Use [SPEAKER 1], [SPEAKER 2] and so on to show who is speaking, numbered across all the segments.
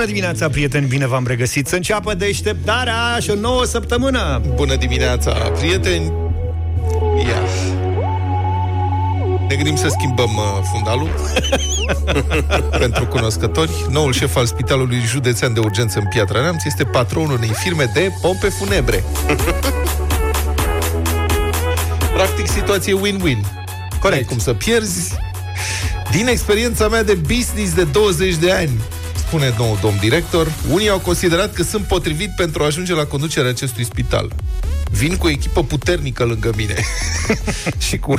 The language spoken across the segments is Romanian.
[SPEAKER 1] Bună dimineața, prieteni, bine v-am regăsit Să înceapă deșteptarea și o nouă săptămână
[SPEAKER 2] Bună dimineața, prieteni Ia ne gândim să schimbăm uh, fundalul pentru cunoscători. Noul șef al Spitalului Județean de Urgență în Piatra Neamț este patronul unei firme de pompe funebre. Practic, situație win-win. Corect. Ai cum să pierzi. Din experiența mea de business de 20 de ani, spune nou domn director, unii au considerat că sunt potrivit pentru a ajunge la conducerea acestui spital. Vin cu o echipă puternică lângă mine și cu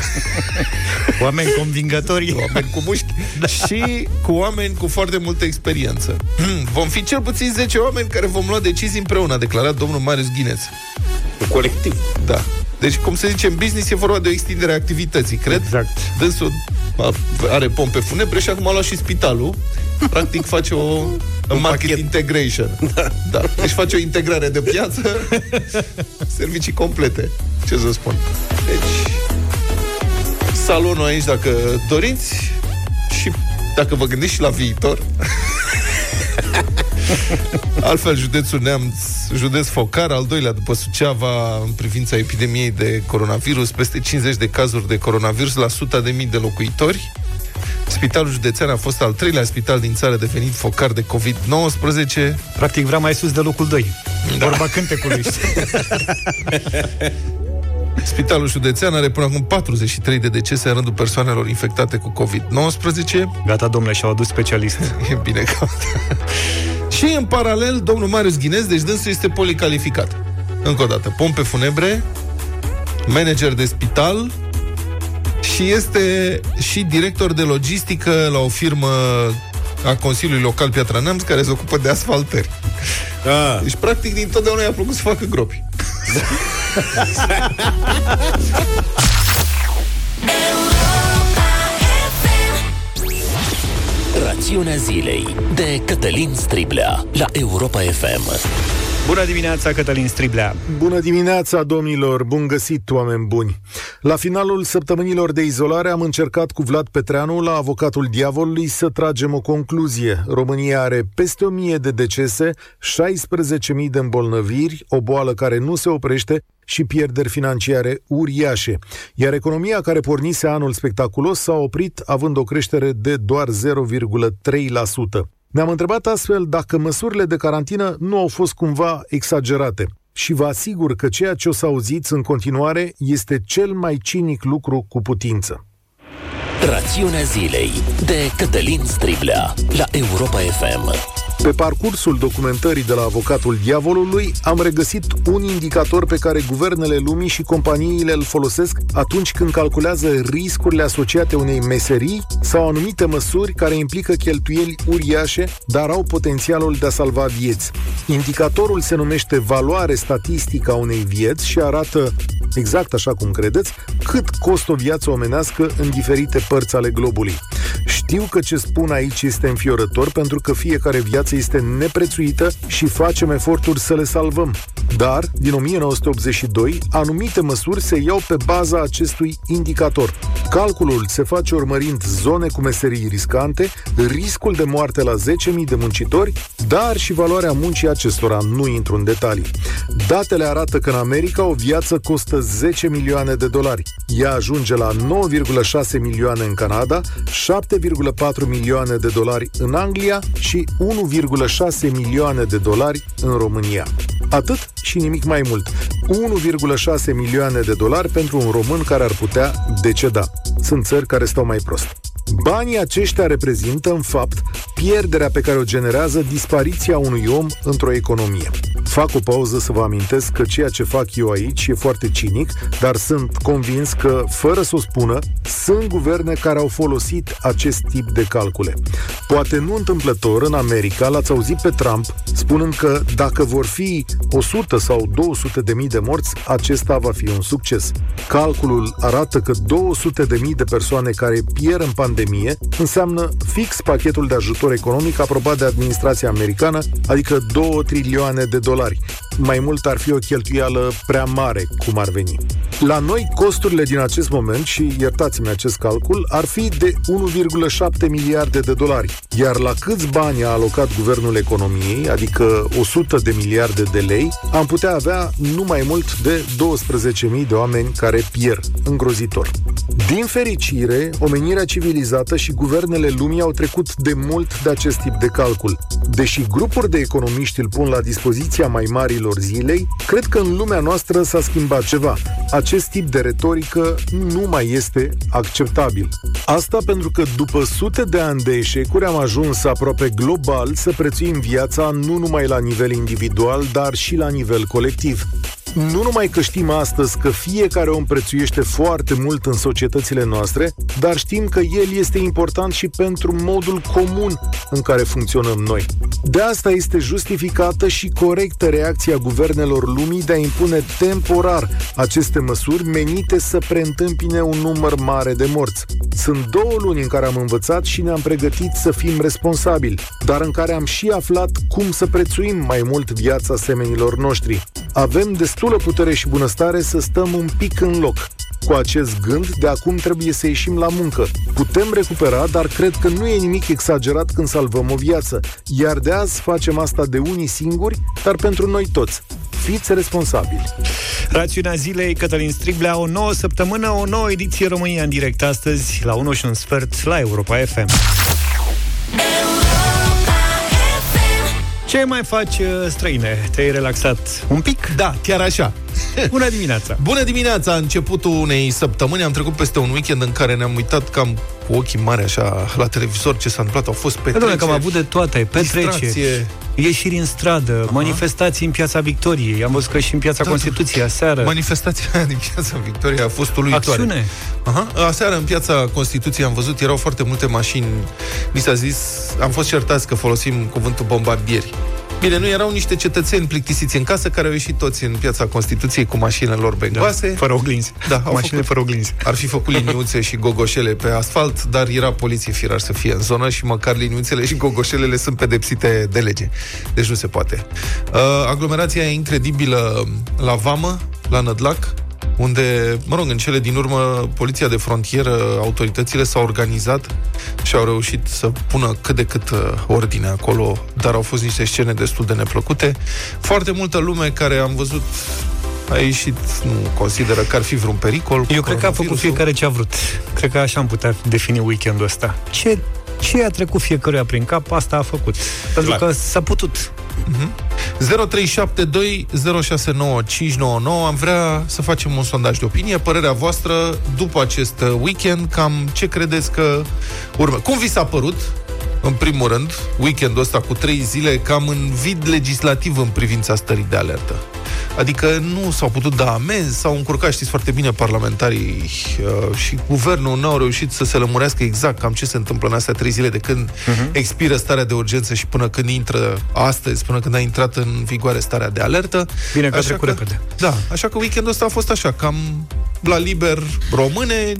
[SPEAKER 1] oameni convingători,
[SPEAKER 2] oameni cu mușchi da. și cu oameni cu foarte multă experiență. Vom fi cel puțin 10 oameni care vom lua decizii împreună, a declarat domnul Marius Ghineț.
[SPEAKER 3] Un colectiv.
[SPEAKER 2] Da. Deci, cum se zice în business, e vorba de o extindere a activității, cred.
[SPEAKER 1] Exact.
[SPEAKER 2] Dânsul are pompe funebre și acum a luat și spitalul. Practic face o un market pachet. integration. Da. da. Deci face o integrare de piață, servicii complete. Ce să spun. Deci, salonul aici, dacă doriți, și dacă vă gândiți și la viitor. Altfel, județul Neamț, județ focar, al doilea după Suceava în privința epidemiei de coronavirus, peste 50 de cazuri de coronavirus la 100 de mii de locuitori. Spitalul județean a fost al treilea spital din țară devenit focar de COVID-19.
[SPEAKER 1] Practic vrea mai sus de locul 2. Da. Vorba cântecului.
[SPEAKER 2] Spitalul județean are până acum 43 de decese în rândul persoanelor infectate cu COVID-19.
[SPEAKER 1] Gata, domnule, și-au adus specialist.
[SPEAKER 2] E bine că... și în paralel, domnul Marius Ghinez, deci dânsul este policalificat. Încă o dată, pompe funebre, manager de spital și este și director de logistică la o firmă a Consiliului Local Piatra Neamț care se ocupă de asfaltări. Ah. Deci, practic, din totdeauna i-a plăcut să facă gropi.
[SPEAKER 4] Rațiunea zilei de Cătălin Striblea la Europa FM.
[SPEAKER 1] Bună dimineața, Cătălin Striblea!
[SPEAKER 5] Bună dimineața, domnilor! Bun găsit, oameni buni! La finalul săptămânilor de izolare am încercat cu Vlad Petreanu, la avocatul diavolului, să tragem o concluzie. România are peste 1000 de decese, 16.000 de îmbolnăviri, o boală care nu se oprește și pierderi financiare uriașe. Iar economia care pornise anul spectaculos s-a oprit având o creștere de doar 0,3%. Ne-am întrebat astfel dacă măsurile de carantină nu au fost cumva exagerate. Și vă asigur că ceea ce o să auziți în continuare este cel mai cinic lucru cu putință.
[SPEAKER 4] Rațiunea zilei de Cătălin Striblea la Europa FM.
[SPEAKER 5] Pe parcursul documentării de la avocatul diavolului am regăsit un indicator pe care guvernele lumii și companiile îl folosesc atunci când calculează riscurile asociate unei meserii sau anumite măsuri care implică cheltuieli uriașe, dar au potențialul de a salva vieți. Indicatorul se numește valoare statistică a unei vieți și arată, exact așa cum credeți, cât costă o viață omenească în diferite părți ale globului. Știu că ce spun aici este înfiorător pentru că fiecare viață este neprețuită și facem eforturi să le salvăm. Dar, din 1982, anumite măsuri se iau pe baza acestui indicator. Calculul se face urmărind zone cu meserii riscante, riscul de moarte la 10.000 de muncitori, dar și valoarea muncii acestora, nu intru în detalii. Datele arată că în America o viață costă 10 milioane de dolari. Ea ajunge la 9,6 milioane în Canada, 7,4 milioane de dolari în Anglia și 1,6 milioane de dolari în România. Atât și nimic mai mult. 1,6 milioane de dolari pentru un român care ar putea deceda. Sunt țări care stau mai prost. Banii aceștia reprezintă, în fapt, pierderea pe care o generează dispariția unui om într-o economie. Fac o pauză să vă amintesc că ceea ce fac eu aici e foarte cinic, dar sunt convins că, fără să o spună, sunt guverne care au folosit acest tip de calcule. Poate nu întâmplător, în America l-ați auzit pe Trump spunând că dacă vor fi 100 sau 200 de mii de morți, acesta va fi un succes. Calculul arată că 200 de mii de persoane care pierd în pandemie înseamnă fix pachetul de ajutor economic aprobat de administrația americană, adică 2 trilioane de dolari. Mai mult ar fi o cheltuială prea mare, cum ar veni. La noi, costurile din acest moment, și iertați-mi acest calcul, ar fi de 1,7 miliarde de dolari. Iar la câți bani a alocat Guvernul Economiei, adică 100 de miliarde de lei, am putea avea nu mai mult de 12.000 de oameni care pierd. Îngrozitor. Din fericire, omenirea civilizată și guvernele lumii au trecut de mult de acest tip de calcul. Deși grupuri de economiști îl pun la dispoziția mai marilor zilei, cred că în lumea noastră s-a schimbat ceva. Acest tip de retorică nu mai este acceptabil. Asta pentru că după sute de ani de eșecuri am ajuns aproape global să prețuim viața nu numai la nivel individual, dar și la nivel colectiv nu numai că știm astăzi că fiecare om prețuiește foarte mult în societățile noastre, dar știm că el este important și pentru modul comun în care funcționăm noi. De asta este justificată și corectă reacția guvernelor lumii de a impune temporar aceste măsuri menite să preîntâmpine un număr mare de morți. Sunt două luni în care am învățat și ne-am pregătit să fim responsabili, dar în care am și aflat cum să prețuim mai mult viața semenilor noștri. Avem destulă putere și bunăstare să stăm un pic în loc. Cu acest gând, de acum trebuie să ieșim la muncă. Putem recupera, dar cred că nu e nimic exagerat când salvăm o viață. Iar de azi facem asta de unii singuri, dar pentru noi toți. Fiți responsabili.
[SPEAKER 1] Rațiunea zilei, Cătălin Striblea, o nouă săptămână, o nouă ediție România în direct astăzi, la 1 și un sfert, la Europa FM. Ce mai faci, uh, străine? Te-ai relaxat un pic?
[SPEAKER 2] Da, chiar așa.
[SPEAKER 1] Bună dimineața!
[SPEAKER 2] Bună dimineața! Începutul unei săptămâni am trecut peste un weekend în care ne-am uitat cam cu ochii mari așa la televizor ce s-a întâmplat. Au fost petreceri.
[SPEAKER 1] Doamne, că am avut de toate, petreceri, ieșiri în stradă, Aha. manifestații în Piața Victoriei. Am văzut că și în Piața da, Constituției aseară.
[SPEAKER 2] Manifestația din Piața Victoriei a fost uluitoare.
[SPEAKER 1] Acțiune.
[SPEAKER 2] Aha. Aseară în Piața Constituției am văzut, erau foarte multe mașini. Mi s-a zis, am fost certați că folosim cuvântul bombardieri. Bine, nu erau niște cetățeni plictisiți în casă care au ieșit toți în piața Constituției cu mașinile lor bengoase. Da,
[SPEAKER 1] fără oglinzi.
[SPEAKER 2] Da, au
[SPEAKER 1] Mașinile
[SPEAKER 2] făcut,
[SPEAKER 1] fără oglinzi.
[SPEAKER 2] Ar fi făcut liniuțe și gogoșele pe asfalt, dar era poliție firar să fie în zonă și măcar liniuțele și gogoșelele sunt pedepsite de lege. Deci nu se poate. Uh, aglomerația e incredibilă la Vamă, la Nădlac, unde, mă rog, în cele din urmă, poliția de frontieră, autoritățile s-au organizat și au reușit să pună cât de cât uh, ordine acolo, dar au fost niște scene destul de neplăcute. Foarte multă lume care am văzut a ieșit, nu consideră că ar fi vreun pericol.
[SPEAKER 1] Eu cred că a făcut fiecare ce a vrut. Cred că așa am putea defini weekendul ăsta. Ce, ce a trecut fiecăruia prin cap, asta a făcut. Pentru Clar. că s-a putut.
[SPEAKER 2] Uh-huh. 0372069599 Am vrea să facem un sondaj de opinie Părerea voastră după acest weekend Cam ce credeți că urmă Cum vi s-a părut în primul rând, weekendul ăsta cu trei zile cam în vid legislativ în privința stării de alertă. Adică nu s-au putut da amenzi, s-au încurcat, știți foarte bine, parlamentarii uh, și guvernul nu au reușit să se lămurească exact cam ce se întâmplă în astea trei zile de când uh-huh. expiră starea de urgență și până când intră astăzi, până când a intrat în vigoare starea de alertă.
[SPEAKER 1] Bine că așa că, repede.
[SPEAKER 2] Da, așa că weekendul ăsta a fost așa, cam la liber române,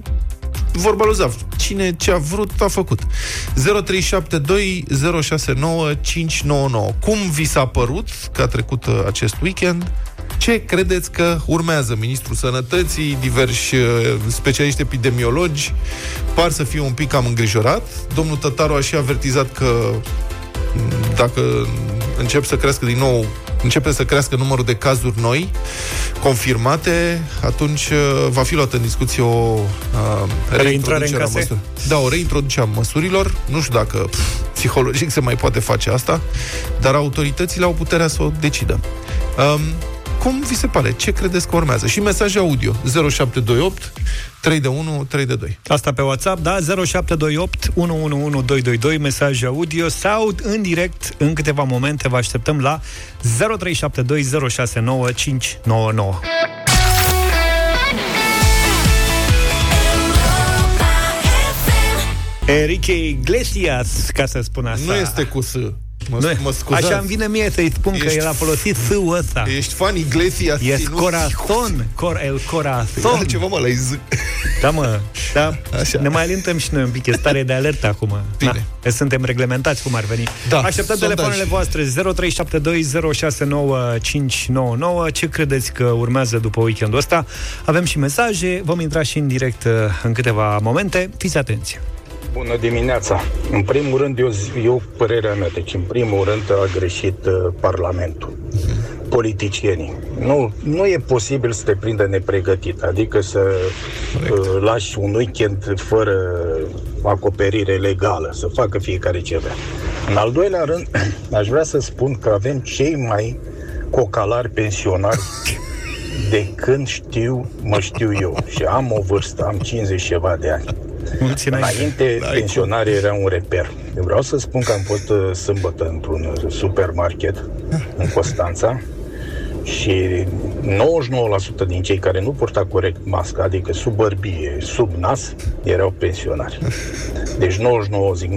[SPEAKER 2] vorba lui Zav. Cine ce a vrut, a făcut. 0372 069 599. Cum vi s-a părut că a trecut uh, acest weekend? Ce credeți că urmează? Ministrul Sănătății, diversi uh, specialiști epidemiologi par să fie un pic cam îngrijorat. Domnul Tătaru a și avertizat că mm, dacă încep să crească din nou începe să crească numărul de cazuri noi confirmate, atunci uh, va fi luată în discuție o uh,
[SPEAKER 1] reintroducere a
[SPEAKER 2] măsurilor. Da, o reintroducere a măsurilor. Nu știu dacă pf, psihologic se mai poate face asta, dar autoritățile au puterea să o decidă. Um, cum vi se pare? Ce credeți că urmează? Și mesaj audio 0728 3 de 1 3 de 2.
[SPEAKER 1] Asta pe WhatsApp, da? 0728 111222 mesaj audio sau în direct în câteva momente vă așteptăm la 0372069599. Enrique Iglesias, ca să spun asta.
[SPEAKER 2] Nu este cu S. Mă,
[SPEAKER 1] nu,
[SPEAKER 2] mă scuzați.
[SPEAKER 1] Așa îmi vine mie să-i spun ești, că el a folosit S-ul ăsta.
[SPEAKER 2] Ești fan Iglesias.
[SPEAKER 1] Ești corazon. Cor, el corazon.
[SPEAKER 2] Păi, ceva mă, la Z.
[SPEAKER 1] Da, mă, da, Așa. ne mai alintăm și noi un pic, e stare de alertă acum. Bine. Da, suntem reglementați cum ar veni. Da, Așteptăm sondaj. telefoanele voastre 0372069599. Ce credeți că urmează după weekendul ăsta? Avem și mesaje, vom intra și în direct uh, în câteva momente. Fiți atenți!
[SPEAKER 3] Bună dimineața! În primul rând, eu, eu părerea mea, deci în primul rând a greșit uh, Parlamentul, politicienii. Nu, nu e posibil să te prindă nepregătit, adică să uh, lași un weekend fără acoperire legală, să facă fiecare ce vrea. În al doilea rând, aș vrea să spun că avem cei mai cocalari pensionari de când știu, mă știu eu. Și am o vârstă, am 50 ceva de ani. Mulți înainte, pensionarii era un reper. Eu vreau să spun că am fost uh, sâmbătă într-un uh, supermarket în Constanța și 99% din cei care nu purta corect masca, adică sub bărbie, sub nas, erau pensionari. Deci 99, zic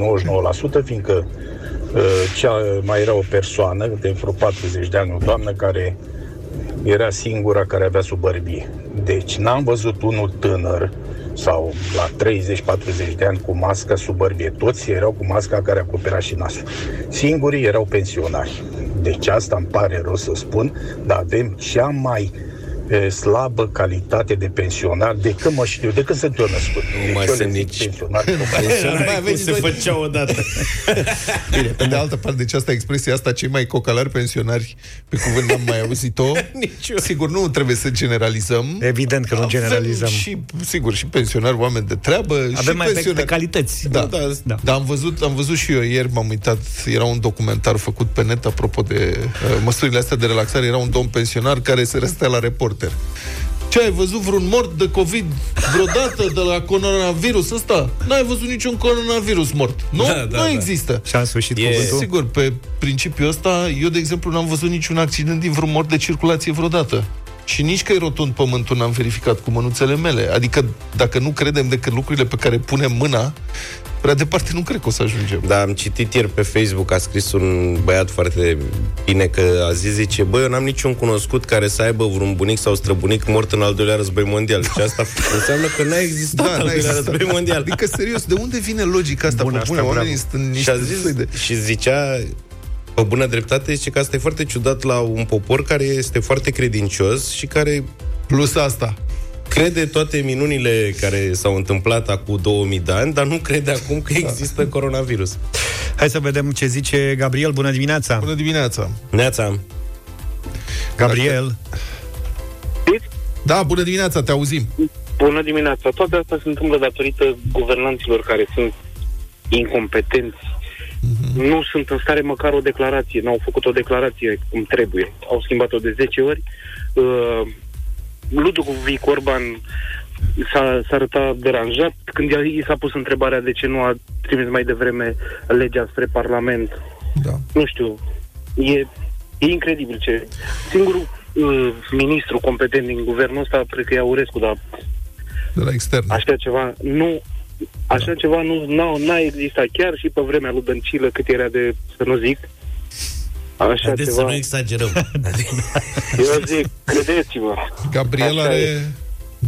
[SPEAKER 3] 99%, fiindcă uh, cea mai era o persoană de vreo 40 de ani, o doamnă care era singura care avea sub bărbie. Deci n-am văzut unul tânăr sau la 30-40 de ani cu mască sub bărbie. Toți erau cu masca care acopera și nasul. Singurii erau pensionari. Deci asta îmi pare rău să spun, dar avem cea mai e, slabă calitate de pensionar de când mă știu, de când sunt eu născut.
[SPEAKER 6] Nu deci mai sunt nici pensionar. Nu mai aveți se făcea odată.
[SPEAKER 2] Bine, pe de altă parte, deci asta expresia asta, cei mai cocalari pensionari, pe cuvânt n-am mai auzit-o. Sigur, nu trebuie să generalizăm.
[SPEAKER 1] Evident că nu generalizăm.
[SPEAKER 2] Și, sigur, și pensionari, oameni de treabă.
[SPEAKER 1] Avem
[SPEAKER 2] și
[SPEAKER 1] mai pensionari... pe calități.
[SPEAKER 2] Da, da, da. Dar am văzut, am văzut și eu ieri, m-am uitat, era un documentar făcut pe net apropo de uh, măsurile astea de relaxare. Era un domn pensionar care se răstea la reporter. Ce, ai văzut vreun mort de COVID vreodată de la coronavirus ăsta? N-ai văzut niciun coronavirus mort. Nu? Da, da, nu da. există.
[SPEAKER 1] Și am sfârșit
[SPEAKER 2] e... cuvântul? Sigur, pe principiul ăsta, eu, de exemplu, n-am văzut niciun accident din vreun mort de circulație vreodată. Și nici că e rotund pământul n-am verificat cu mânuțele mele. Adică dacă nu credem decât lucrurile pe care punem mâna, prea departe nu cred că o să ajungem.
[SPEAKER 6] Da, am citit ieri pe Facebook, a scris un băiat foarte bine că a zis, zice, băi, eu n-am niciun cunoscut care să aibă vreun bunic sau străbunic mort în al doilea război mondial. Și asta înseamnă că n-a existat da, al doilea existat. război mondial.
[SPEAKER 2] Adică, serios, de unde vine logica asta? Bun, asta oamenii sunt
[SPEAKER 6] și, a zis, de... și zicea, pe bună dreptate, zice că asta e foarte ciudat la un popor care este foarte credincios și care...
[SPEAKER 2] Plus asta
[SPEAKER 6] crede toate minunile care s-au întâmplat acum 2000 de ani, dar nu crede acum că există coronavirus.
[SPEAKER 1] Hai să vedem ce zice Gabriel. Bună dimineața!
[SPEAKER 2] Bună dimineața!
[SPEAKER 6] Neața!
[SPEAKER 1] Gabriel!
[SPEAKER 2] Da, bună dimineața, te auzim!
[SPEAKER 7] Bună dimineața! Toate astea se întâmplă datorită guvernanților care sunt incompetenți. Mm-hmm. Nu sunt în stare măcar o declarație, n-au făcut o declarație cum trebuie. Au schimbat-o de 10 ori. Uh, Ludovic Orban s-a, s-a arătat deranjat când i s-a pus întrebarea de ce nu a trimis mai devreme legea spre Parlament. Da. Nu știu, e, e incredibil ce... Singurul uh, ministru competent din guvernul ăsta, cred că e Aurescu, dar...
[SPEAKER 2] De la extern.
[SPEAKER 7] Așa ceva, nu... Așa da. ceva nu n-a, n-a existat chiar și pe vremea lui Dăncilă, cât era de, să nu zic,
[SPEAKER 6] Așa Haideți ceva. să nu exagerăm.
[SPEAKER 7] Eu zic, credeți-mă.
[SPEAKER 2] Gabriel are...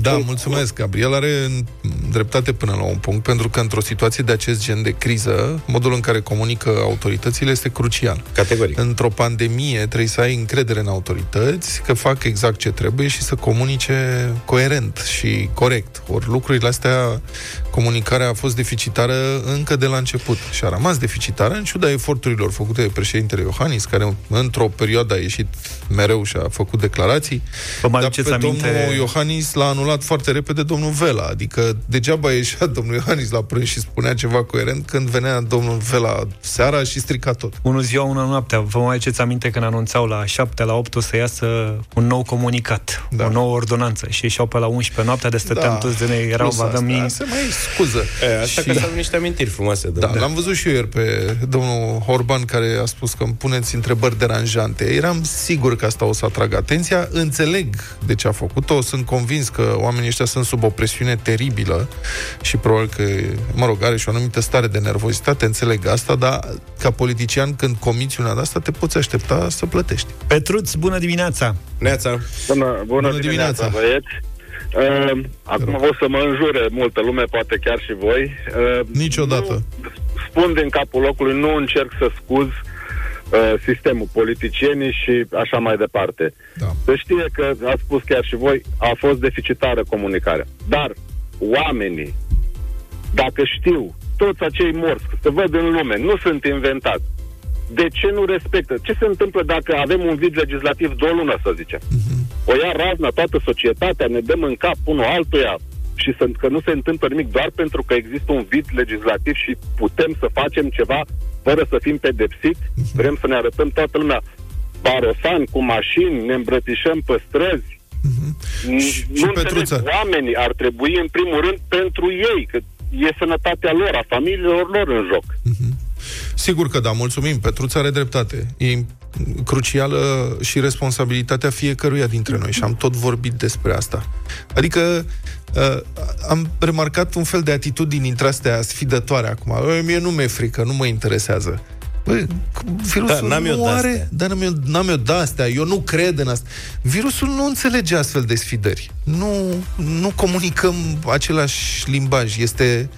[SPEAKER 2] Da, mulțumesc. Gabriel are dreptate până la un punct, pentru că într-o situație de acest gen de criză, modul în care comunică autoritățile este crucial.
[SPEAKER 6] Categoric.
[SPEAKER 2] Într-o pandemie trebuie să ai încredere în autorități, că fac exact ce trebuie și să comunice coerent și corect. Ori lucrurile astea, comunicarea a fost deficitară încă de la început și a rămas deficitară în ciuda eforturilor făcute de președintele Iohannis, care într-o perioadă a ieșit mereu și a făcut declarații.
[SPEAKER 1] Vă mai dar pe aminte...
[SPEAKER 2] domnul Iohannis l-a anulat foarte repede domnul Vela, adică degeaba ieșea domnul Iohannis la prânz și spunea ceva coerent când venea domnul Vela seara și strica tot.
[SPEAKER 1] Unul ziua, una noaptea. Vă mai aduceți aminte când anunțau la 7, la 8 o să iasă un nou comunicat, da. o nouă ordonanță și ieșeau pe la 11 noaptea de stăteam da. toți de noi, erau
[SPEAKER 2] avem mii... Se mai scuză.
[SPEAKER 6] E, așa și... că sunt niște amintiri frumoase.
[SPEAKER 2] Da, da, l-am văzut și eu ieri pe domnul Orban care a spus că îmi puneți întrebări deranjante. Eram sigur că asta o să atragă atenția. Înțeleg de ce a făcut-o. Sunt convins că oamenii ăștia sunt sub o presiune teribilă și probabil că, mă rog, are și o anumită stare de nervozitate, înțeleg asta, dar ca politician, când comiți una de asta, te poți aștepta să plătești.
[SPEAKER 1] Petruț, bună dimineața!
[SPEAKER 6] Neața!
[SPEAKER 7] Bună, bună, bună dimineața, dimineața, băieți!
[SPEAKER 8] Uh, acum o să mă înjure multă lume, poate chiar și voi. Uh,
[SPEAKER 2] Niciodată.
[SPEAKER 8] Nu, spun din capul locului, nu încerc să scuz uh, sistemul, politicienii și așa mai departe.
[SPEAKER 2] Da.
[SPEAKER 8] Să știe că, ați spus chiar și voi, a fost deficitară comunicarea. Dar oamenii, dacă știu, toți acei morți, se văd în lume, nu sunt inventați, de ce nu respectă? Ce se întâmplă dacă avem un vid legislativ două lună, să zicem? O ia razna toată societatea, ne dăm în cap unul altuia și să, că nu se întâmplă nimic doar pentru că există un vid legislativ și putem să facem ceva fără să fim pedepsiți, vrem să ne arătăm toată lumea barosan cu mașini, ne îmbrățișăm pe străzi.
[SPEAKER 2] Mhm. Și, și
[SPEAKER 8] nu
[SPEAKER 2] Petruță?
[SPEAKER 8] înțeleg, oamenii ar trebui în primul rând pentru ei, că e sănătatea lor, a familiilor lor în joc.
[SPEAKER 2] Sigur că da, mulțumim. Petruța are dreptate. E crucială și responsabilitatea fiecăruia dintre noi și am tot vorbit despre asta. Adică uh, am remarcat un fel de atitudini între astea sfidătoare acum. "Ă, Mie nu mi-e frică, nu mă interesează. Băi, virusul
[SPEAKER 6] Da, n-am eu
[SPEAKER 2] nu
[SPEAKER 6] de-astea.
[SPEAKER 2] are... Dar n-am eu, n-am eu de-astea, eu nu cred în asta. Virusul nu înțelege astfel de sfidări. Nu, nu comunicăm același limbaj. Este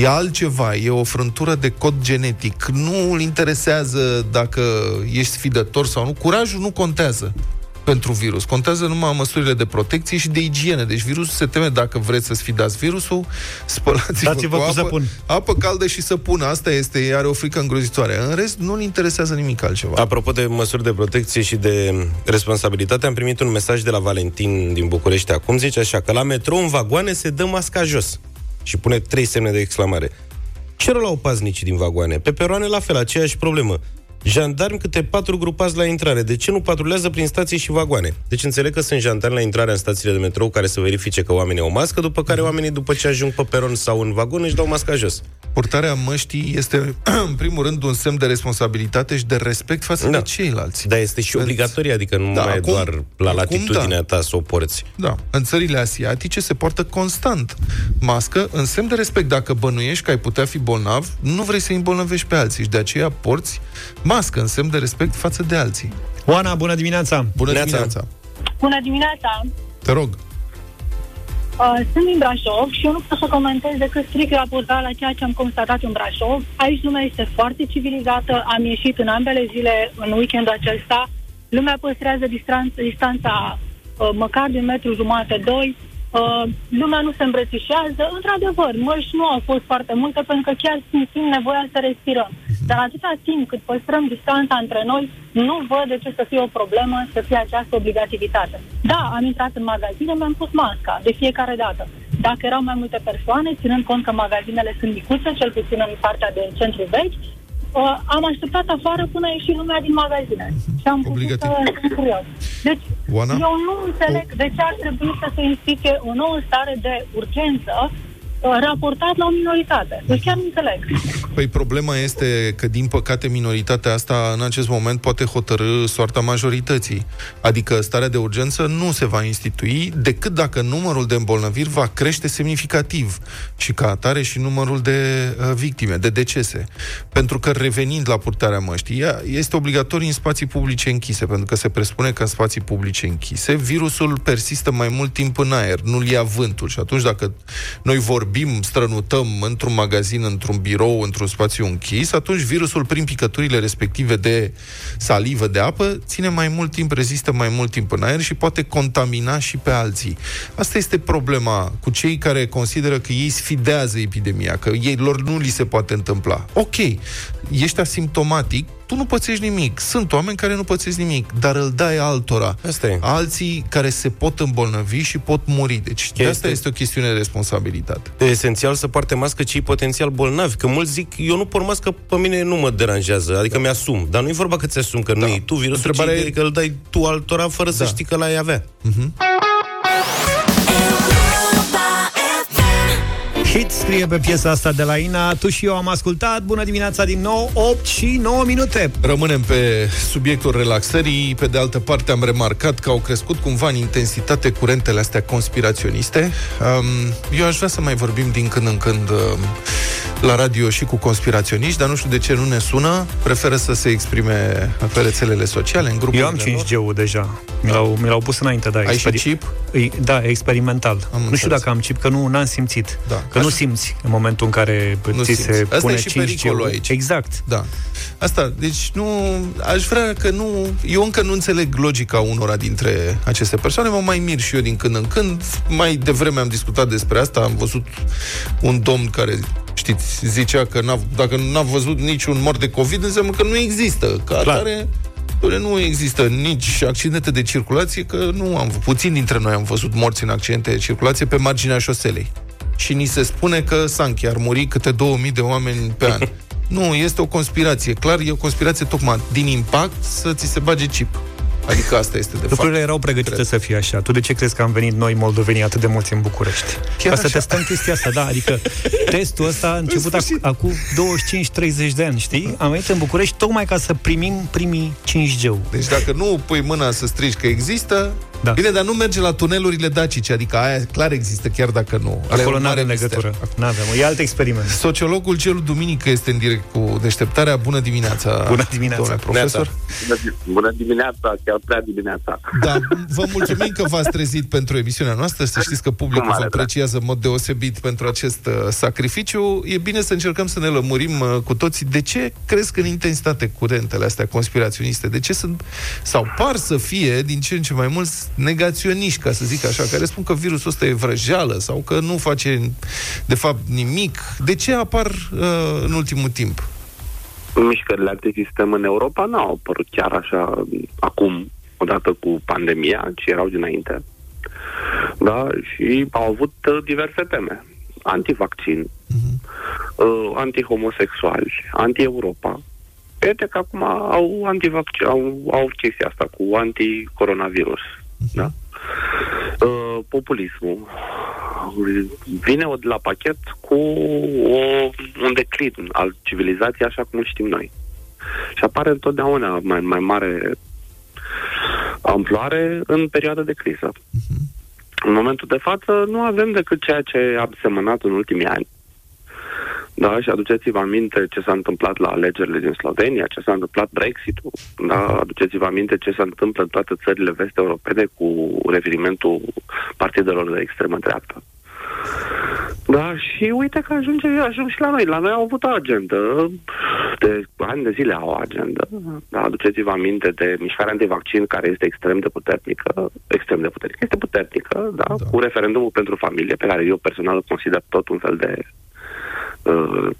[SPEAKER 2] e altceva, e o frântură de cod genetic. Nu îl interesează dacă ești sfidător sau nu. Curajul nu contează pentru virus. Contează numai măsurile de protecție și de igienă. Deci virusul se teme dacă vreți să sfidați virusul, spălați-vă
[SPEAKER 1] Dați-vă cu
[SPEAKER 2] apă,
[SPEAKER 1] săpun.
[SPEAKER 2] apă caldă și săpun. Asta este, are o frică îngrozitoare. În rest, nu-l interesează nimic altceva.
[SPEAKER 6] Apropo de măsuri de protecție și de responsabilitate, am primit un mesaj de la Valentin din București acum, zice așa, că la metrou în vagoane se dă masca jos. Și pune trei semne de exclamare. Ce rol au paznicii din vagoane? Pe peroane la fel, aceeași problemă. Jandarmi câte patru grupați la intrare. De ce nu patrulează prin stații și vagoane? Deci înțeleg că sunt jandarmi la intrarea în stațiile de metrou care să verifice că oamenii au mască, după care oamenii, după ce ajung pe peron sau în vagon, își dau masca jos.
[SPEAKER 2] Purtarea măștii este, în primul rând, un semn de responsabilitate și de respect față
[SPEAKER 6] Da.
[SPEAKER 2] de ceilalți.
[SPEAKER 6] Dar este și
[SPEAKER 2] În-
[SPEAKER 6] obligatorie, adică nu
[SPEAKER 2] Da,
[SPEAKER 6] mai e
[SPEAKER 2] acum-
[SPEAKER 6] doar la
[SPEAKER 2] acum
[SPEAKER 6] latitudinea
[SPEAKER 2] da.
[SPEAKER 6] ta să o porți.
[SPEAKER 2] Da, în țările asiatice se poartă constant mască în semn de respect. Dacă bănuiești că ai putea fi bolnav, nu vrei să îi îmbolnăvești pe alții și de aceea porți mască în semn de respect față de alții.
[SPEAKER 1] Oana, bună dimineața!
[SPEAKER 2] Bună
[SPEAKER 6] Neața.
[SPEAKER 2] dimineața!
[SPEAKER 9] Bună dimineața!
[SPEAKER 2] Te rog.
[SPEAKER 9] Uh, sunt din Brașov și eu nu pot să comentez decât strict raportat la ceea ce am constatat în Brașov. Aici lumea este foarte civilizată, am ieșit în ambele zile în weekendul acesta. Lumea păstrează distanța, distanța uh, măcar de un metru jumate, doi. Uh, lumea nu se îmbrățișează. Într-adevăr, măști nu au fost foarte multe pentru că chiar simțim nevoia să respirăm. Dar atâta timp cât păstrăm distanța între noi, nu văd de ce să fie o problemă să fie această obligativitate. Da, am intrat în magazine, mi-am pus masca de fiecare dată. Dacă erau mai multe persoane, ținând cont că magazinele sunt micuțe, cel puțin în partea de centru vechi, uh, am așteptat afară până a ieșit lumea din magazine. Și am putut
[SPEAKER 2] Obligativ.
[SPEAKER 9] să sunt curios. Deci,
[SPEAKER 2] Oana?
[SPEAKER 9] eu nu înțeleg de ce ar trebui să se instituie o nouă stare de urgență uh, raportat la o minoritate. Deci chiar nu înțeleg.
[SPEAKER 2] Păi problema este că, din păcate, minoritatea asta în acest moment poate hotărâ soarta majorității. Adică starea de urgență nu se va institui decât dacă numărul de îmbolnăviri va crește semnificativ și ca atare și numărul de uh, victime, de decese. Pentru că, revenind la purtarea măștii, ea este obligatorie în spații publice închise, pentru că se presupune că în spații publice închise virusul persistă mai mult timp în aer, nu-l ia vântul. Și atunci, dacă noi vorbim, strănutăm într-un magazin, într-un birou, într-un spațiu închis, atunci virusul, prin picăturile respective de salivă, de apă, ține mai mult timp, rezistă mai mult timp în aer și poate contamina și pe alții. Asta este problema cu cei care consideră că ei sfidează epidemia, că ei lor nu li se poate întâmpla. Ok, ești asimptomatic, tu nu pățești nimic. Sunt oameni care nu pățesc nimic, dar îl dai altora.
[SPEAKER 6] Asta e.
[SPEAKER 2] Alții care se pot îmbolnăvi și pot muri. Deci de asta
[SPEAKER 6] Este-
[SPEAKER 2] este o chestiune de responsabilitate.
[SPEAKER 6] E esențial să poarte mască cei potențial bolnavi. Că mulți zic, eu nu port mască, pe mine nu mă deranjează, adică mi-asum. Dar nu e vorba că ți-asum, că nu e tu virusul,
[SPEAKER 2] Întrebarea
[SPEAKER 6] ci
[SPEAKER 2] e-
[SPEAKER 6] e că îl dai tu altora fără să
[SPEAKER 2] Da.
[SPEAKER 6] știi că l-ai avea.
[SPEAKER 1] Hit scrie pe piesa asta de la Ina Tu și eu am ascultat Bună dimineața din nou 8 și 9 minute
[SPEAKER 2] Rămânem pe subiectul relaxării. Pe de altă parte, am remarcat că au crescut cumva în intensitate curentele astea conspiraționiste. Um, eu aș vrea să mai vorbim din când în când um, la radio și cu conspiraționiști, dar nu știu de ce nu ne sună, preferă să se exprime pe rețelele sociale, în grupurile
[SPEAKER 1] Eu am 5G-ul deja. Mi l-au, mi l-au pus înainte, da.
[SPEAKER 2] Ai și chip?
[SPEAKER 1] Da, experimental.
[SPEAKER 2] Am
[SPEAKER 1] nu
[SPEAKER 2] înțeles.
[SPEAKER 1] știu dacă am chip, că nu n-am simțit.
[SPEAKER 2] Da.
[SPEAKER 1] Că nu
[SPEAKER 2] Așa.
[SPEAKER 1] Simți în momentul în care
[SPEAKER 2] Nu
[SPEAKER 1] ți
[SPEAKER 2] simți.
[SPEAKER 1] se
[SPEAKER 2] Asta
[SPEAKER 1] pune
[SPEAKER 2] e și pericolul
[SPEAKER 1] 5G-ul.
[SPEAKER 2] aici.
[SPEAKER 1] Exact.
[SPEAKER 2] Da. Asta, deci nu, aș vrea că nu, eu încă nu înțeleg logica unora dintre aceste persoane, mă mai mir și eu din când în când, mai devreme am discutat despre asta, am văzut un domn care, știți, zicea că n-a, dacă n-a văzut niciun mort de COVID, înseamnă că nu există, ca
[SPEAKER 1] Clar.
[SPEAKER 2] atare, Doamne, nu există nici accidente de circulație, că nu am, puțin dintre noi am văzut morți în accidente de circulație pe marginea șoselei. Și ni se spune că Sanchi ar muri câte 2000 de oameni pe an. Nu, este o conspirație. Clar, e o conspirație tocmai din impact să ți se bage chip. Adică asta este de
[SPEAKER 1] Lucrurile
[SPEAKER 2] fapt.
[SPEAKER 1] erau pregătite
[SPEAKER 2] Cred.
[SPEAKER 1] să fie așa. Tu de ce crezi că am venit noi, moldovenii, atât de mulți în București?
[SPEAKER 2] Chiar
[SPEAKER 1] Ca să
[SPEAKER 2] așa.
[SPEAKER 1] testăm chestia asta, da. Adică testul ăsta a început ac-
[SPEAKER 2] sfârșit.
[SPEAKER 1] acum 25-30 de ani, știi? Am venit în București tocmai ca să primim primii 5G-uri.
[SPEAKER 2] Deci dacă nu pui mâna să strigi că există,
[SPEAKER 1] Da.
[SPEAKER 2] bine, dar nu merge la tunelurile dacice, adică aia clar există, chiar dacă nu. Ale e
[SPEAKER 1] Acolo
[SPEAKER 2] un
[SPEAKER 1] nu
[SPEAKER 2] mare
[SPEAKER 1] avem
[SPEAKER 2] mister.
[SPEAKER 1] legătură. Nu avem. E alt experiment.
[SPEAKER 2] Sociologul Gelu Duminică este în direct cu deșteptarea. Bună dimineața,
[SPEAKER 1] Bună dimineața.
[SPEAKER 2] domnule profesor.
[SPEAKER 8] Bună dimineața, chiar prea dimineața.
[SPEAKER 2] Da, vă mulțumim că v-ați trezit pentru emisiunea noastră. Să știți că publicul
[SPEAKER 8] Cu mare
[SPEAKER 2] vă
[SPEAKER 8] drag.
[SPEAKER 2] apreciază în mod deosebit pentru acest uh, sacrificiu. E bine să încercăm să ne lămurim uh, cu toții de ce cresc în intensitate curentele astea conspiraționiste. De ce sunt, sau par să fie, din ce în ce mai mulți negaționiști, ca să zic așa, care spun că virusul ăsta e vrăjeală sau că nu face, de fapt, nimic. De ce apar uh, în ultimul timp?
[SPEAKER 8] Mișcările antisistem în Europa nu au apărut chiar așa acum, odată cu pandemia, ci erau dinainte. Da, și au avut uh, diverse teme. Antivaccin, uh, antihomosexuali, anti-Europa. Uite că acum au antivaccin, au, au chestia asta cu anticoronavirus. Da? Uh, populismul vine o- la pachet cu o, un declin al civilizației așa cum îl știm noi. Și apare întotdeauna mai, mai mare amploare în perioada de criză. În momentul de față nu avem decât ceea ce am semănat în ultimii ani. Da, și aduceți-vă aminte ce s-a întâmplat la alegerile din Slovenia, ce s-a întâmplat Brexit-ul, da, aduceți-vă aminte ce se întâmplă în toate țările vest-europene cu revenimentul partidelor de extremă dreaptă. Da, și uite că ajunge, ajung și la noi. La noi au avut o agendă, de ani de zile au o agendă. Da, aduceți-vă aminte de mișcarea antivaccin care este extrem de puternică, extrem de puternică, este puternică, da,
[SPEAKER 2] Da.
[SPEAKER 8] cu referendumul pentru familie, pe care eu personal îl consider tot un fel de uh,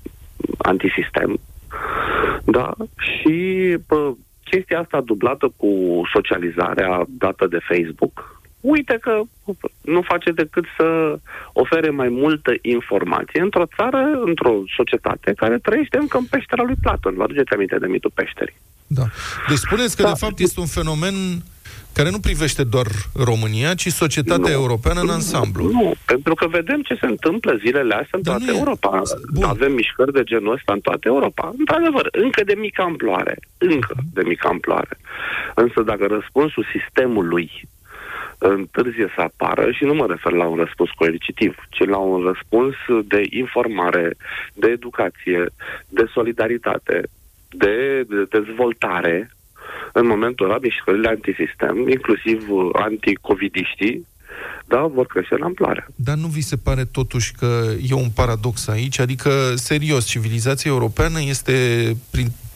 [SPEAKER 8] antisistem. Da, și pă, chestia asta dublată cu socializarea dată de Facebook, uite că nu face decât să ofere mai multă informație într-o țară, într-o societate care trăiește încă în peștera lui Platon. Vă aduceți aminte de mitul peșterii.
[SPEAKER 2] Da. Deci spuneți că,
[SPEAKER 8] Da.
[SPEAKER 2] de fapt, este un fenomen care nu privește doar România, ci societatea
[SPEAKER 8] Nu.
[SPEAKER 2] europeană în ansamblu.
[SPEAKER 8] Nu, pentru că vedem ce se întâmplă zilele astea în
[SPEAKER 2] Dar
[SPEAKER 8] toată
[SPEAKER 2] nu e-
[SPEAKER 8] Europa.
[SPEAKER 2] Bun.
[SPEAKER 8] Avem mișcări de genul ăsta în toată Europa. Într-adevăr, încă de mică amploare. Încă de mică amploare. Însă dacă răspunsul sistemului întârzie să apară și nu mă refer la un răspuns coercitiv, ci la un răspuns de informare, de educație, de solidaritate, de, de dezvoltare, în momentul ăla mișcările antisistem, inclusiv uh, anticovidiștii, da, vor crește în amploare.
[SPEAKER 2] Dar nu vi se pare totuși că e un paradox aici? Adică, serios, civilizația europeană este prin e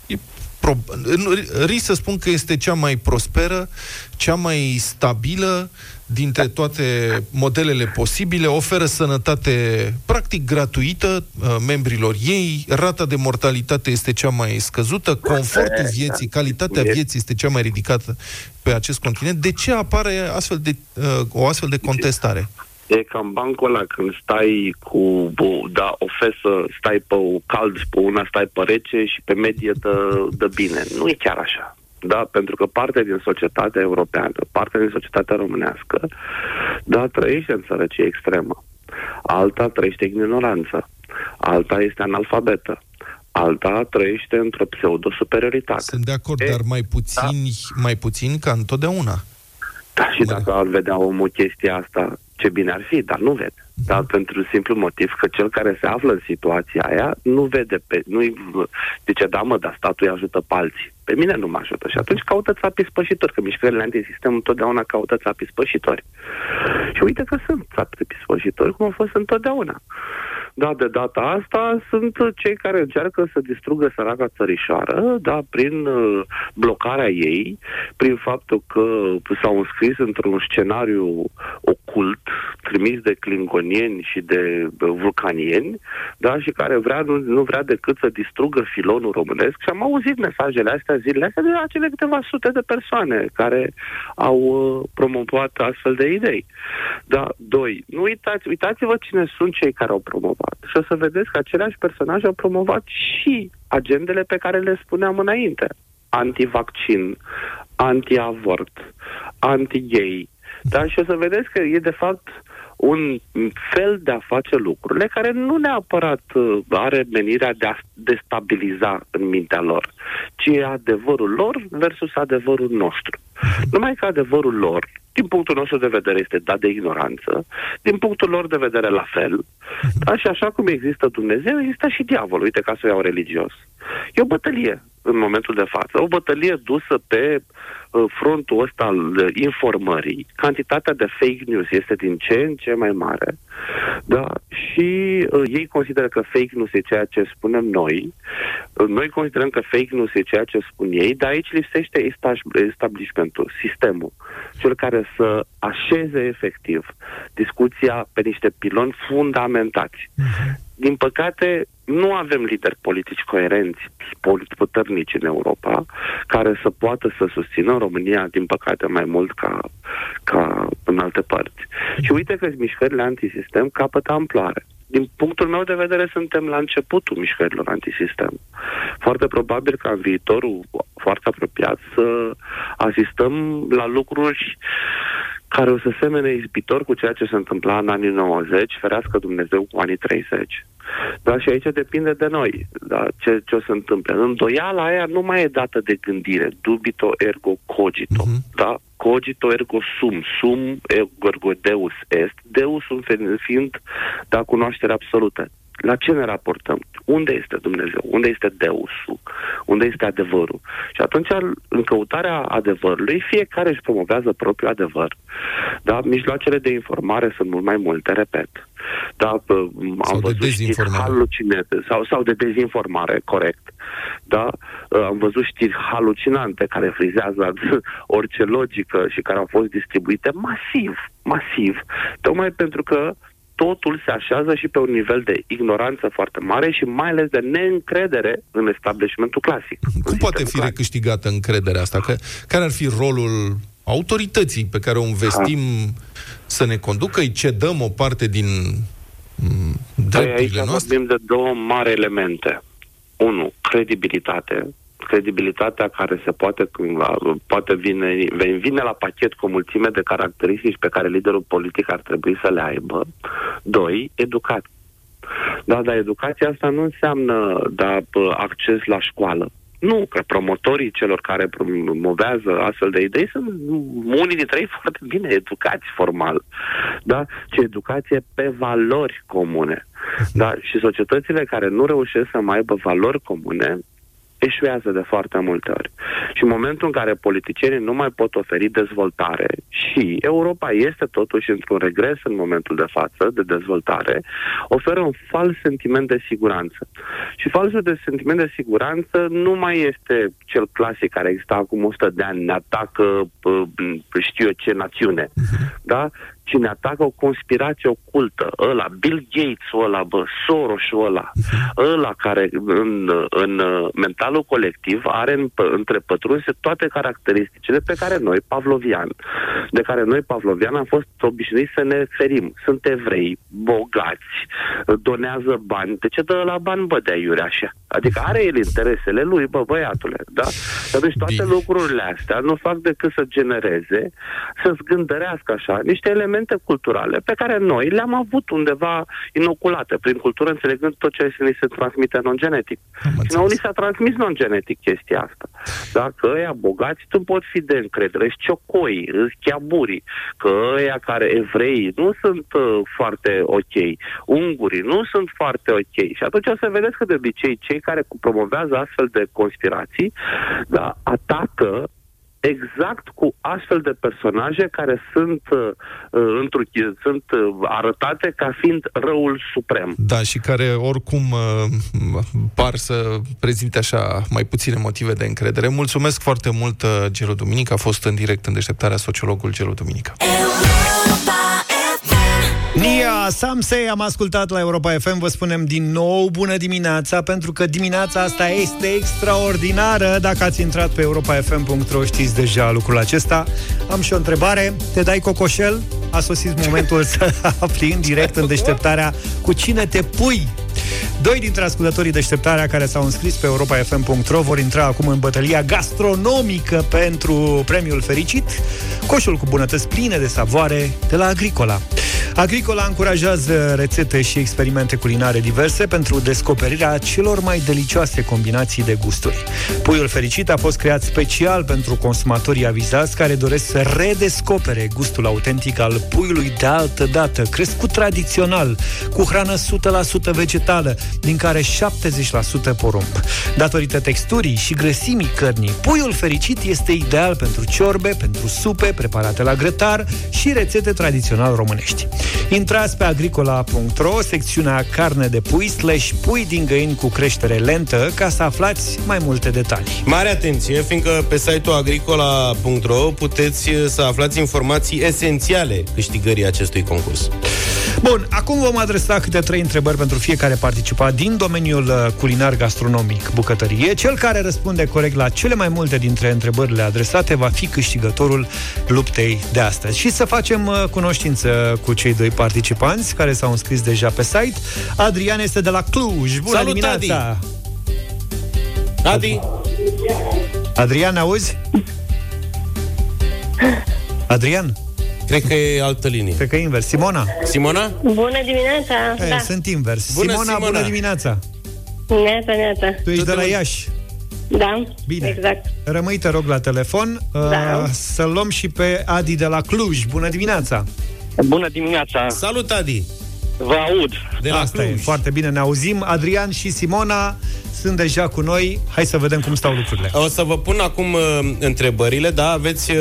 [SPEAKER 2] pro, nu, risc să spun că este cea mai prosperă, cea mai stabilă dintre toate modelele posibile, oferă sănătate practic gratuită uh, membrilor ei, rata de mortalitate este cea mai scăzută, confortul vieții, calitatea vieții este cea mai ridicată pe acest continent. De ce apare astfel de, uh, o astfel de contestare?
[SPEAKER 8] E cam bancul ăla când stai cu, bu, da, o fesă, stai pe o cald, pe una stai pe rece și pe medie dă, dă bine. Nu e chiar așa. Da, pentru că parte din societatea europeană, parte din societatea românească, da, trăiește în sărăcie extremă. Alta trăiește în ignoranță. Alta este analfabetă. Alta trăiește într-o pseudo-superioritate.
[SPEAKER 2] Sunt de acord,
[SPEAKER 8] E,
[SPEAKER 2] dar mai puțini, mai puțin ca întotdeauna.
[SPEAKER 8] Da, și
[SPEAKER 2] Mă
[SPEAKER 8] dacă ar vedea omul chestia asta, ce bine ar fi, dar nu vede. Dar pentru simplu motiv că cel care se află în situația aia nu vede pe... Nu zice, da mă, dar statul îi ajută pe alții. Pe mine nu mă ajută. Și atunci caută țapii spășitori, că mișcările antisistem întotdeauna caută țapii spășitori. Și uite că sunt țapii spășitori, cum au fost întotdeauna. Da, de data asta sunt cei care încearcă să distrugă săraca țărișoară, da, prin uh, blocarea ei, prin faptul că s-au înscris într-un scenariu ocult, trimis de klingonieni și de uh, vulcanieni, da, și care vrea, nu, nu vrea decât să distrugă filonul românesc. Și am auzit mesajele astea zilele astea de la cele câteva sute de persoane care au uh, promovat astfel de idei. Da, doi, nu uitați, uitați-vă cine sunt cei care au promovat promovat. Și o să vedeți că aceleași personaje au promovat și agendele pe care le spuneam înainte. Antivaccin, anti-avort, anti-gay. Da? Și o să vedeți că e de fapt un fel de a face lucrurile care nu neapărat uh, are menirea de a destabiliza în mintea lor, ci e adevărul lor versus adevărul nostru. Numai că adevărul lor din punctul nostru de vedere este dat de ignoranță, din punctul lor de vedere la fel, da? și așa cum există Dumnezeu, există și diavolul, uite ca să o iau religios. E o bătălie în momentul de față, o bătălie dusă pe uh, frontul ăsta al informării. Cantitatea de fake news este din ce în ce mai mare, da? și uh, ei consideră că fake news e ceea ce spunem noi, uh, noi considerăm că fake news e ceea ce spun ei, dar aici lipsește establishmentul, sistemul, cel care să așeze efectiv discuția pe niște piloni fundamentați. Mhm. Din păcate, nu avem lideri politici coerenți, puternici în Europa, care să poată să susțină România, din păcate, mai mult ca, ca în alte părți. Și uite că mișcările antisistem capătă amploare. Din punctul meu de vedere, suntem la începutul mișcărilor antisistem. Foarte probabil ca în viitorul foarte apropiat să asistăm la lucruri care o să semene izbitor cu ceea ce se întâmpla în anii 90, ferească Dumnezeu cu anii 30. Da, și aici depinde de noi, da, ce, ce o să întâmple. Îndoiala aia nu mai e dată de gândire, dubito ergo cogito, uh-huh. da? Cogito ergo sum, sum ergo deus est, deus fiind, da, cunoaștere absolută. La ce ne raportăm? Unde este Dumnezeu? Unde este Deusul? Unde este adevărul? Și atunci, în căutarea adevărului, fiecare își promovează propriul adevăr. Da? Mijloacele de informare sunt mult mai multe, repet. Da, am
[SPEAKER 2] sau
[SPEAKER 8] văzut
[SPEAKER 2] de știri
[SPEAKER 8] halucinante sau, sau de dezinformare, corect. Da? Am văzut știri halucinante care frizează orice logică și care au fost distribuite masiv, masiv, tocmai pentru că totul se așează și pe un nivel de ignoranță foarte mare și mai ales de neîncredere în establishmentul clasic.
[SPEAKER 2] Cum poate fi clasic. recâștigată încrederea asta? Că, care ar fi rolul autorității pe care o investim ha. să ne conducă? Îi cedăm o parte din mm, drepturile păi aici noastre?
[SPEAKER 8] vorbim de două mari elemente. Unu, credibilitate credibilitatea care se poate, poate vine, vine la pachet cu o mulțime de caracteristici pe care liderul politic ar trebui să le aibă. Doi, educație. Da, dar educația asta nu înseamnă da, acces la școală. Nu, că promotorii celor care promovează astfel de idei sunt unii dintre ei foarte bine educați formal, da? ci educație pe valori comune. Da? Și societățile care nu reușesc să mai aibă valori comune eșuează de foarte multe ori. Și în momentul în care politicienii nu mai pot oferi dezvoltare și Europa este totuși într-un regres în momentul de față de dezvoltare, oferă un fals sentiment de siguranță. Și falsul de sentiment de siguranță nu mai este cel clasic care exista acum 100 de ani, ne atacă știu eu ce națiune, da? Cine atacă o conspirație ocultă, ăla, Bill Gates ăla, bă, Soros ăla, ăla care în, în mentalul colectiv are în, între pătrunse toate caracteristicile pe care noi, Pavlovian, de care noi, Pavlovian, am fost obișnuiți să ne ferim. Sunt evrei, bogați, donează bani. De ce dă la bani, bă, de aiurea așa? Adică are el interesele lui, bă, băiatule, da? Deci toate Bine. lucrurile astea nu fac decât să genereze, să zgândărească așa, niște elemente
[SPEAKER 7] elemente culturale pe care noi le-am avut undeva inoculate prin cultură, înțelegând tot ce ne se transmite non-genetic. Și nouă ni s-a transmis non-genetic chestia asta. Dacă ăia bogați tu pot fi de încredere, și ciocoi, chiaburii, că ăia care evrei nu sunt uh, foarte ok, ungurii nu sunt foarte ok. Și atunci o să vedeți că de obicei cei care promovează astfel de conspirații da, atacă exact cu astfel de personaje care sunt, uh, uh sunt uh, arătate ca fiind răul suprem.
[SPEAKER 2] Da, și care oricum uh, par să prezinte așa mai puține motive de încredere. Mulțumesc foarte mult, uh, Gelu Duminic. A fost în direct în deșteptarea sociologul Gelu Duminică.
[SPEAKER 1] Nia Samsei am ascultat la Europa FM Vă spunem din nou bună dimineața Pentru că dimineața asta este extraordinară. Dacă ați intrat pe europafm.ro Știți deja lucrul acesta. Am și o întrebare. Te dai cocoșel? A sosit momentul să afli în direct în deșteptarea Cu cine te pui Doi dintre ascultătorii deșteptarea care s-au înscris pe europafm.ro vor intra acum în bătălia gastronomică pentru premiul fericit, coșul cu bunătăți pline de savoare de la Agricola. Agricola încurajează rețete și experimente culinare diverse pentru descoperirea celor mai delicioase combinații de gusturi. Puiul fericit a fost creat special pentru consumatorii avizați care doresc să redescopere gustul autentic al puiului de altă dată, crescut tradițional, cu hrană 100% vegetală, din care 70% porumb. Datorită texturii și grăsimii cărnii, puiul fericit este ideal pentru ciorbe, pentru supe, preparate la grătar și rețete tradițional românești. Intrați pe agricola.ro, secțiunea carne de pui, slash pui din găini cu creștere lentă, ca să aflați mai multe detalii.
[SPEAKER 6] Mare atenție, fiindcă pe site-ul agricola.ro puteți să aflați informații esențiale câștigării acestui concurs.
[SPEAKER 1] Bun, acum vom adresa câte trei întrebări pentru fiecare participant din domeniul uh, culinar gastronomic, bucătărie. Cel care răspunde corect la cele mai multe dintre întrebările adresate va fi câștigătorul luptei de astăzi. Și să facem uh, cunoștință cu cei doi participanți care s-au înscris deja pe site. Adrian este de la Cluj. Bună
[SPEAKER 6] Salut,
[SPEAKER 1] dimineața!
[SPEAKER 6] Adi! Adi!
[SPEAKER 1] Adrian, auzi? Adrian?
[SPEAKER 6] Cred că e altă linie.
[SPEAKER 1] Cred că e invers. Simona?
[SPEAKER 6] Simona?
[SPEAKER 10] Bună dimineața!
[SPEAKER 1] E, da. Sunt invers.
[SPEAKER 6] Bună,
[SPEAKER 1] Simona,
[SPEAKER 6] Simona,
[SPEAKER 1] bună dimineața!
[SPEAKER 10] Neața, neața.
[SPEAKER 1] Tu ești de la Iași.
[SPEAKER 10] Da,
[SPEAKER 1] Bine.
[SPEAKER 10] exact.
[SPEAKER 1] Rămâi, te rog, la telefon.
[SPEAKER 10] Da.
[SPEAKER 1] Uh, să luăm și pe Adi de la Cluj. Bună dimineața!
[SPEAKER 11] Bună dimineața!
[SPEAKER 6] Salut, Adi!
[SPEAKER 11] Vă aud!
[SPEAKER 6] De la
[SPEAKER 1] Asta e,
[SPEAKER 6] Cluj.
[SPEAKER 1] foarte bine, ne auzim. Adrian și Simona sunt deja cu noi. Hai să vedem cum stau lucrurile.
[SPEAKER 6] O să vă pun acum uh, întrebările, da? Aveți uh,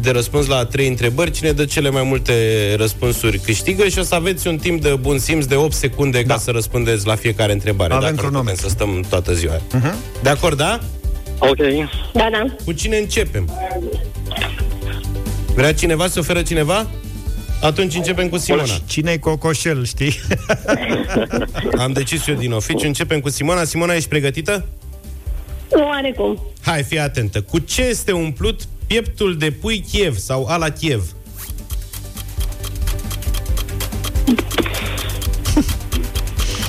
[SPEAKER 6] de răspuns la trei întrebări. Cine dă cele mai multe răspunsuri câștigă și o să aveți un timp de bun simț de 8 secunde
[SPEAKER 1] Da.
[SPEAKER 6] ca să răspundeți la fiecare întrebare.
[SPEAKER 1] Avem
[SPEAKER 6] dacă nu putem
[SPEAKER 1] cronometru.
[SPEAKER 6] să stăm toată ziua.
[SPEAKER 1] Uh-huh.
[SPEAKER 6] De acord, da?
[SPEAKER 11] Ok.
[SPEAKER 10] Da, da.
[SPEAKER 6] Cu cine începem? Vrea cineva să oferă cineva? Atunci începem cu Simona.
[SPEAKER 1] Cine-i cocoșel, știi?
[SPEAKER 6] Am decis eu din oficiu. Începem cu Simona. Simona, ești pregătită?
[SPEAKER 10] Oarecum.
[SPEAKER 6] Hai, fii atentă. Cu ce este umplut pieptul de pui Kiev sau ala Kiev?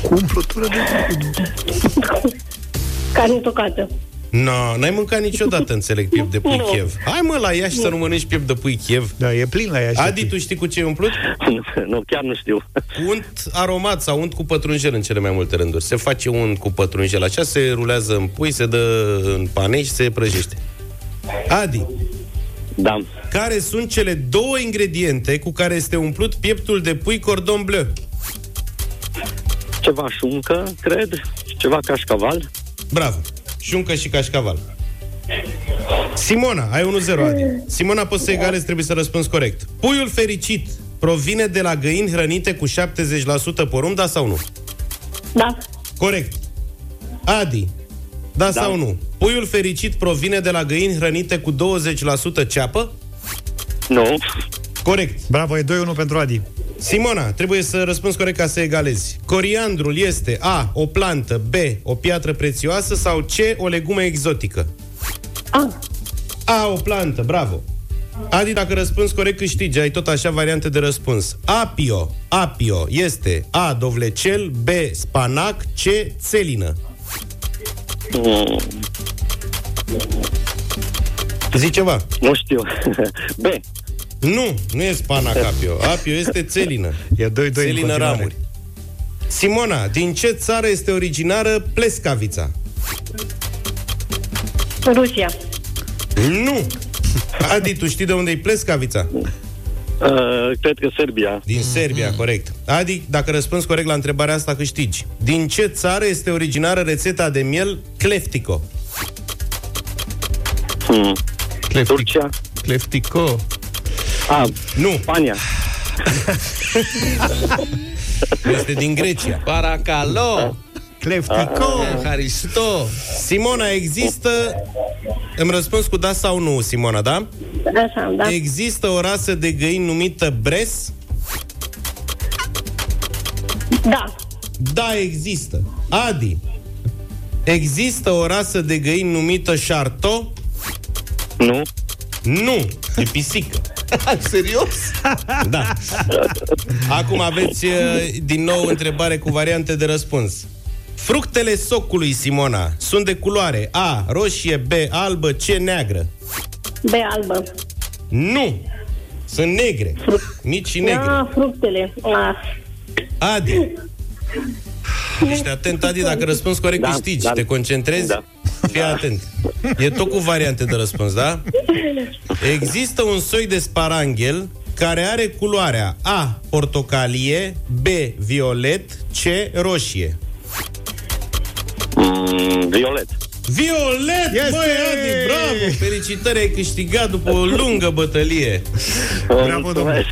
[SPEAKER 1] Cu umplutură de...
[SPEAKER 10] Carne tocată.
[SPEAKER 6] No, n-ai mâncat niciodată, înțeleg, piept de pui
[SPEAKER 10] Nu.
[SPEAKER 6] Kiev. Hai mă la Iași să nu mănânci piept de pui Kiev.
[SPEAKER 1] Da, e plin la ea.
[SPEAKER 6] Adi, tu știi cu ce e umplut?
[SPEAKER 11] nu, chiar nu știu.
[SPEAKER 6] Cu unt aromat sau unt cu pătrunjel în cele mai multe rânduri. Se face unt cu pătrunjel, așa se rulează în pui, se dă în pane și se prăjește. Adi,
[SPEAKER 11] Da.
[SPEAKER 6] care sunt cele două ingrediente cu care este umplut pieptul de pui cordon bleu?
[SPEAKER 11] Ceva șuncă, cred, și ceva cașcaval.
[SPEAKER 6] Bravo! Șuncă și cașcaval. Simona, ai 1-0, Adi. Simona, poți să egalezi, trebuie să răspunzi corect. Puiul fericit provine de la găini hrănite cu 70% porumb, da sau nu?
[SPEAKER 10] Da.
[SPEAKER 6] Corect. Adi, da,
[SPEAKER 11] Da.
[SPEAKER 6] sau nu? Puiul fericit provine de la găini hrănite cu 20% ceapă?
[SPEAKER 11] Nu.
[SPEAKER 6] Corect.
[SPEAKER 1] Bravo, e 2-1 pentru Adi.
[SPEAKER 6] Simona, trebuie să răspunzi corect ca să egalezi. Coriandrul este A. O plantă, B. O piatră prețioasă sau C. O legumă exotică?
[SPEAKER 10] A.
[SPEAKER 6] A. O plantă, bravo. Adi, dacă răspunzi corect, câștigi. Ai tot așa variante de răspuns. Apio, apio este A. Dovlecel, B. Spanac, C. Țelină.
[SPEAKER 11] Mm,
[SPEAKER 6] Zi ceva.
[SPEAKER 11] nu știu. B.
[SPEAKER 6] Nu, nu e spana capio. Apio este țelină.
[SPEAKER 1] E 2-2 în
[SPEAKER 6] Țelină
[SPEAKER 1] continuare.
[SPEAKER 6] ramuri. Simona, din ce țară este originară plescavița?
[SPEAKER 10] Rusia.
[SPEAKER 6] Nu! Adi, tu știi de unde e plescavița?
[SPEAKER 11] Uh, cred că Serbia.
[SPEAKER 6] Din Serbia, corect. Adi, dacă răspunzi corect la întrebarea asta, câștigi. Din ce țară este originară rețeta de miel Cleftico?
[SPEAKER 11] Hmm.
[SPEAKER 2] Turcia. Cleftico.
[SPEAKER 11] Ah,
[SPEAKER 6] Nu,
[SPEAKER 11] Spania.
[SPEAKER 6] este din Grecia.
[SPEAKER 12] Paracalo!
[SPEAKER 1] Cleftico!
[SPEAKER 12] Haristo!
[SPEAKER 6] Simona, există... Îmi răspuns cu da sau nu, Simona, da?
[SPEAKER 10] Așa, da.
[SPEAKER 6] Există o rasă de găini numită Bres?
[SPEAKER 10] Da.
[SPEAKER 6] Da, există. Adi, există o rasă de găini numită Chartot?
[SPEAKER 11] Nu.
[SPEAKER 6] Nu, e pisică.
[SPEAKER 2] Serios?
[SPEAKER 6] Da. Acum aveți uh, din nou întrebare cu variante de răspuns. Fructele socului, Simona, sunt de culoare A, roșie, B, albă, C, neagră.
[SPEAKER 10] B albă.
[SPEAKER 6] Nu! Sunt negre. Mici și negre.
[SPEAKER 10] Da, fructele. Ah.
[SPEAKER 6] Adi. Ești atent, Adi, dacă răspunzi corect,
[SPEAKER 11] Da,
[SPEAKER 6] câștigi.
[SPEAKER 11] da.
[SPEAKER 6] Te concentrezi?
[SPEAKER 11] Da.
[SPEAKER 6] Fii atent. E tot cu variante de răspuns, da? Există un soi de sparanghel care are culoarea A, portocalie, B, violet, C, roșie.
[SPEAKER 11] Mm, violet.
[SPEAKER 6] Violet,
[SPEAKER 1] Este!
[SPEAKER 6] băi, Adi, bravo! Felicitări, ai câștigat după o lungă bătălie.
[SPEAKER 1] Bravo, domnule.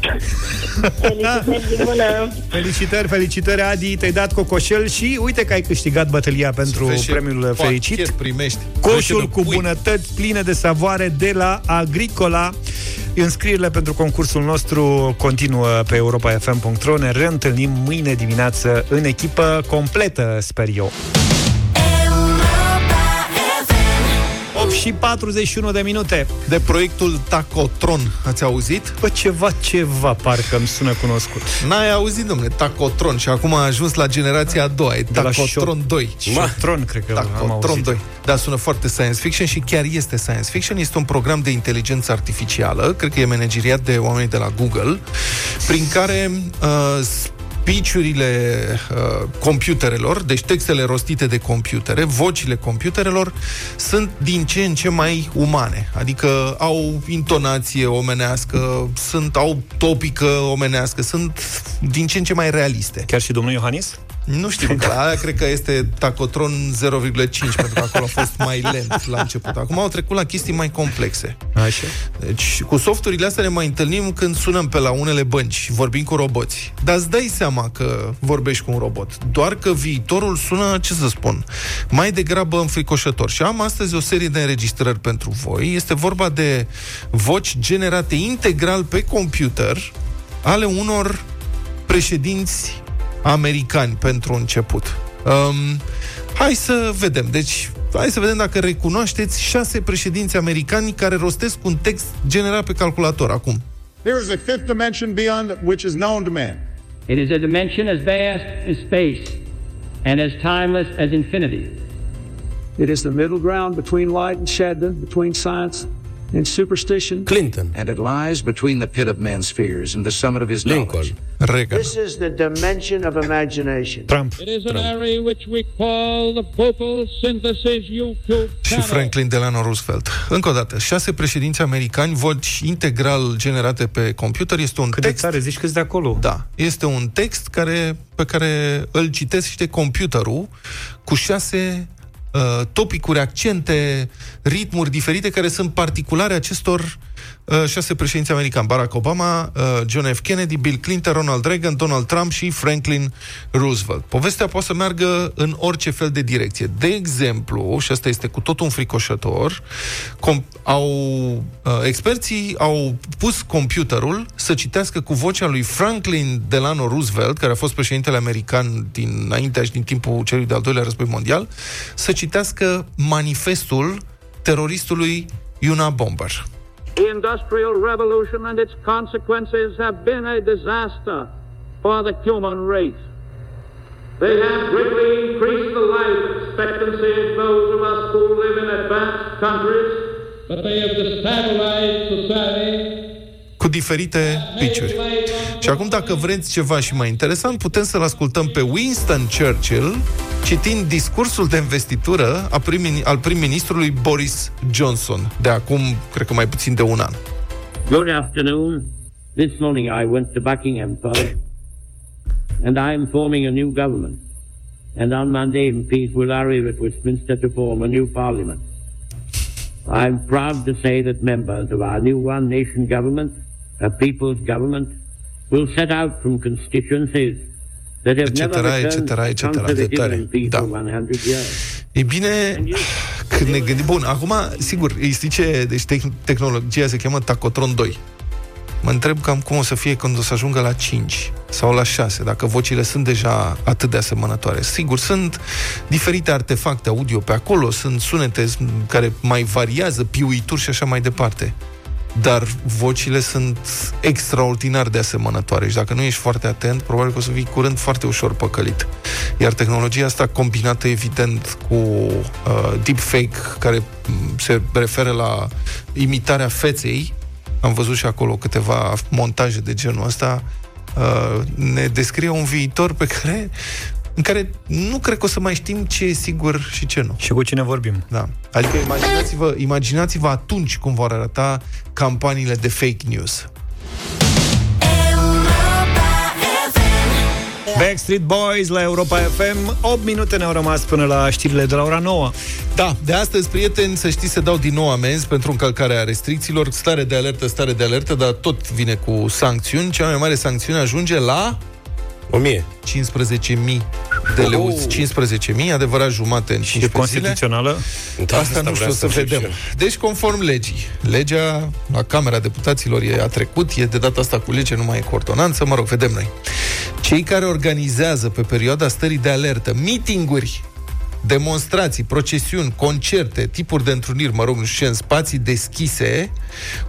[SPEAKER 10] Felicitări din mână.
[SPEAKER 1] Felicitări, felicitări, Adi, te-ai dat cocoșel și uite că ai câștigat bătălia pentru
[SPEAKER 2] Vezi ce
[SPEAKER 1] premiul
[SPEAKER 2] pachet
[SPEAKER 1] fericit.
[SPEAKER 2] primești.
[SPEAKER 1] Coșul cu bunătăți pline de savoare de la Agricola. Înscrierile pentru concursul nostru continuă pe europa.fm.ro. Ne reîntâlnim mâine dimineață în echipă completă, sper eu. Și 41 de minute.
[SPEAKER 2] De proiectul Tacotron, ați auzit?
[SPEAKER 1] Bă, ceva, ceva, parcă îmi sună cunoscut.
[SPEAKER 2] N-ai auzit, domnule, Tacotron și acum a ajuns la generația a doua, e
[SPEAKER 1] De la
[SPEAKER 2] Tacotron
[SPEAKER 1] șo-
[SPEAKER 2] 2.
[SPEAKER 1] Șotron, cred că am
[SPEAKER 2] Tacotron
[SPEAKER 1] auzit.
[SPEAKER 2] 2. Da, sună foarte science fiction și chiar este science fiction. Este un program de inteligență artificială, cred că e manageriat de oamenii de la Google, prin care uh, speech-urile uh, computerelor, deci textele rostite de computere, vocile computerelor, sunt din ce în ce mai umane. Adică au intonație omenească, sunt, au topică omenească, sunt din ce în ce mai realiste.
[SPEAKER 1] Chiar și domnul Iohannis?
[SPEAKER 2] Nu știu, că aia cred că este Tacotron 0,5, pentru că acolo a fost mai lent la început. Acum au trecut la chestii mai complexe.
[SPEAKER 1] Așa.
[SPEAKER 2] Deci, cu softurile astea ne mai întâlnim când sunăm pe la unele bănci și vorbim cu roboți. Dar îți dai seama că vorbești cu un robot. Doar că viitorul sună, ce să spun, mai degrabă înfricoșător. Și am astăzi o serie de înregistrări pentru voi. Este vorba de voci generate integral pe computer ale unor președinți americani pentru început. Um, hai să vedem. Deci, hai să vedem dacă recunoașteți șase președinți americani care rostesc un text generat pe calculator acum.
[SPEAKER 13] There is a fifth dimension beyond which is known to man.
[SPEAKER 14] It is a dimension as vast as space and as timeless as infinity.
[SPEAKER 15] It is the middle ground between light and shadow, between science and superstition.
[SPEAKER 6] Clinton.
[SPEAKER 16] And it lies between the pit of man's fears and the summit of his knowledge.
[SPEAKER 2] Reagan.
[SPEAKER 15] This is the dimension of imagination.
[SPEAKER 1] Trump.
[SPEAKER 14] It is an area which we call the vocal synthesis YouTube
[SPEAKER 2] Și Franklin Delano Roosevelt. Încă o dată, șase președinți americani, voci integral generate pe computer. Este un
[SPEAKER 1] Cât de
[SPEAKER 2] text...
[SPEAKER 1] tare, zici câți de acolo?
[SPEAKER 2] Da. Este un text care, pe care îl citește computerul cu șase uh, topicuri, accente, ritmuri diferite care sunt particulare acestor uh, șase președinți americani. Barack Obama, uh, John F. Kennedy, Bill Clinton, Ronald Reagan, Donald Trump și Franklin Roosevelt. Povestea poate să meargă în orice fel de direcție. De exemplu, și asta este cu totul înfricoșător, com- au, uh, experții au pus computerul să citească cu vocea lui Franklin Delano Roosevelt, care a fost președintele american din înaintea și din timpul celui de-al doilea război mondial, să citească manifestul teroristului Una Bomber.
[SPEAKER 14] The Industrial Revolution and its consequences have been a disaster for the human race. They have greatly increased the life expectancy of those of us who live in advanced countries, but they have destabilized society
[SPEAKER 2] Cu diferite pitch-uri. Și acum, dacă vreți ceva și mai interesant, putem să-l ascultăm pe Winston Churchill citind discursul de investitură a prim- al prim-ministrului Boris Johnson, de acum, cred că mai puțin de un an.
[SPEAKER 17] Good afternoon. This morning I went to Buckingham Palace and I am forming a new government. And on Monday, MPs will arrive at Westminster to form a new parliament. I'm proud to say that members of our new One Nation government, a people's government, will set out from constituencies that have never
[SPEAKER 2] Etc.,
[SPEAKER 17] returned
[SPEAKER 2] etc.,
[SPEAKER 17] to
[SPEAKER 2] etc.
[SPEAKER 17] conservative
[SPEAKER 2] Detare.
[SPEAKER 17] and peaceful
[SPEAKER 2] Da.
[SPEAKER 17] 100 years.
[SPEAKER 2] E bine, când ne gândim... Bun, acum, sigur, îi zice, deci tec- tehnologia se cheamă Tacotron 2. Mă întreb cam cum o să fie când o să ajungă la 5 sau la 6, dacă vocile sunt deja atât de asemănătoare. Sigur, sunt diferite artefacte audio pe acolo, sunt sunete care mai variază, piuituri și așa mai departe. Dar vocile sunt extraordinar de asemănătoare și dacă nu ești foarte atent, probabil că o să fii curând foarte ușor păcălit. Iar tehnologia asta combinată evident cu uh, deepfake, care m, se referă la imitarea feței, am văzut și acolo câteva montaje de genul ăsta, uh, ne descrie un viitor pe care în care nu cred că o să mai știm ce e sigur și ce nu.
[SPEAKER 1] Și cu cine vorbim.
[SPEAKER 2] Da. Adică imaginați-vă, imaginați-vă atunci cum vor arăta campaniile de fake news.
[SPEAKER 1] Backstreet Boys la Europa FM 8 minute ne-au rămas până la știrile de la ora 9
[SPEAKER 2] Da, de astăzi, prieteni, să știți, se dau din nou amenzi pentru încălcarea restricțiilor, stare de alertă, stare de alertă, dar tot vine cu sancțiuni. Cea mai mare sancțiune ajunge la
[SPEAKER 6] 1000.
[SPEAKER 2] 15.000 de leuți. 15.000, adevărat jumate în 15
[SPEAKER 1] E
[SPEAKER 2] zile.
[SPEAKER 1] constituțională?
[SPEAKER 6] Da,
[SPEAKER 2] asta, nu știu,
[SPEAKER 6] vreau
[SPEAKER 2] o să
[SPEAKER 6] întreb
[SPEAKER 2] vedem.
[SPEAKER 6] și eu.
[SPEAKER 2] Deci, conform legii, legea la Camera Deputaților e a trecut, e de data asta cu lege, nu mai e cu ordonanță, mă rog, vedem noi. Cei care organizează pe perioada stării de alertă meetinguri demonstrații, procesiuni, concerte, tipuri de întruniri, mă rog, nu știu ce, în spații deschise,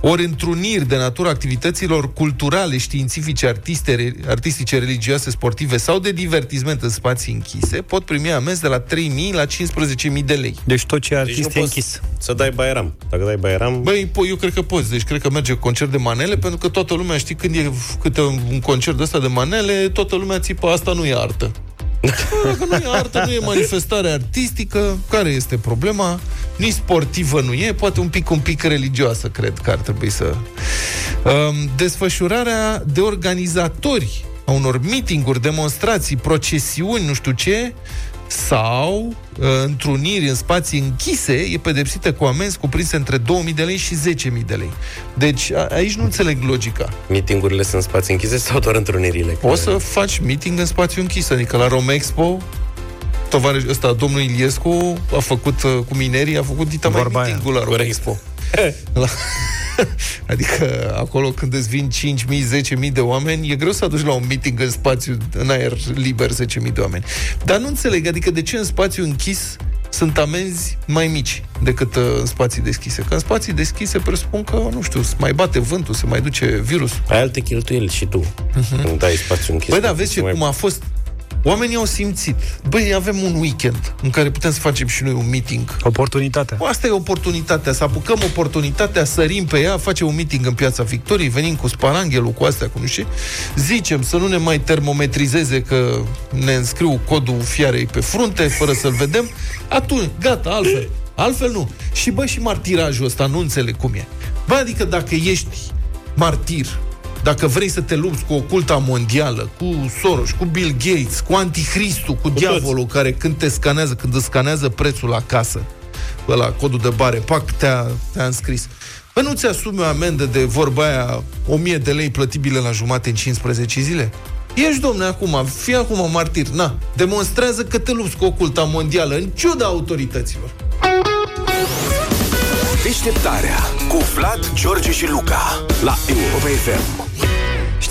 [SPEAKER 2] ori întruniri de natură activităților culturale, științifice, artiste, artistice, religioase, sportive sau de divertisment în spații închise, pot primi amenzi de la 3.000 la 15.000 de lei.
[SPEAKER 1] Deci tot ce e
[SPEAKER 6] Deci
[SPEAKER 1] artist
[SPEAKER 6] nu
[SPEAKER 1] e
[SPEAKER 6] poți
[SPEAKER 1] închis
[SPEAKER 6] să dai bairam. Dacă dai bairam,
[SPEAKER 2] Băi, po, eu cred că poți, deci cred că merge concert de manele, pentru că toată lumea, știi, când e câte un un concert de ăsta de manele, toată lumea țipă, asta nu e artă. Dacă nu e artă, nu e manifestare artistică, care este problema? Nici sportivă nu e, poate un pic, un pic religioasă, cred că ar trebui să... Um, desfășurarea de organizatori a unor meetinguri, demonstrații, procesiuni, nu știu ce, sau uh, întruniri în spații închise, e pedepsită cu amenzi cuprinse între 2000 de lei și 10.000 de lei. Deci a, aici nu înțeleg logica.
[SPEAKER 6] meetingurile sunt spații închise sau doar întrunirile?
[SPEAKER 2] Poți să faci meeting în spațiu închis, adică la Romexpo tovarăș ăsta, domnul Iliescu a făcut uh, cu minerii, a făcut dita mai
[SPEAKER 1] Vorba aia.
[SPEAKER 2] meeting-ul la Romexpo. La... adică acolo când îți vin 5.000, 10.000 de oameni, e greu să aduci la un meeting în spațiu, în aer liber 10.000 de oameni. Dar nu înțeleg, adică de ce în spațiu închis sunt amenzi mai mici decât uh, în spații deschise. Că în spații deschise presupun că, nu știu, se mai bate vântul, se mai duce virusul.
[SPEAKER 6] Ai alte cheltuieli și tu. Când dai spațiu închis.
[SPEAKER 2] Băi, da, vezi
[SPEAKER 6] Se
[SPEAKER 2] ce,
[SPEAKER 6] mai-
[SPEAKER 2] cum a fost Oamenii au simțit, băi, avem un weekend în care putem să facem și noi un meeting.
[SPEAKER 1] Oportunitatea
[SPEAKER 2] Bă, Asta e oportunitatea, să apucăm oportunitatea, sărim pe ea, facem un meeting în Piața Victoriei, venim cu sparanghelul, cu astea, cu nu știu, ce, zicem să nu ne mai termometrizeze că ne înscriu codul fiarei pe frunte, fără să-l vedem, atunci, gata, altfel. Altfel nu. Și bă, și martirajul ăsta, nu înțeleg cum e. Bă, adică dacă ești martir, dacă vrei să te lupți cu oculta mondială, cu Soros, cu Bill Gates, cu Anticristul, cu, cu diavolul care când te scanează, când îți scanează prețul la casă, bă, la codul de bare, pac, te-a, te-a înscris. Bă, nu ți-asumi o amendă de vorba aia 1000 de lei plătibile la jumate în 15 zile? Ești, domne, acum, fii acum martir, na, demonstrează că te lupți cu oculta mondială, în ciuda autorităților.
[SPEAKER 18] Deșteptarea cu Vlad, George și Luca la Europa FM.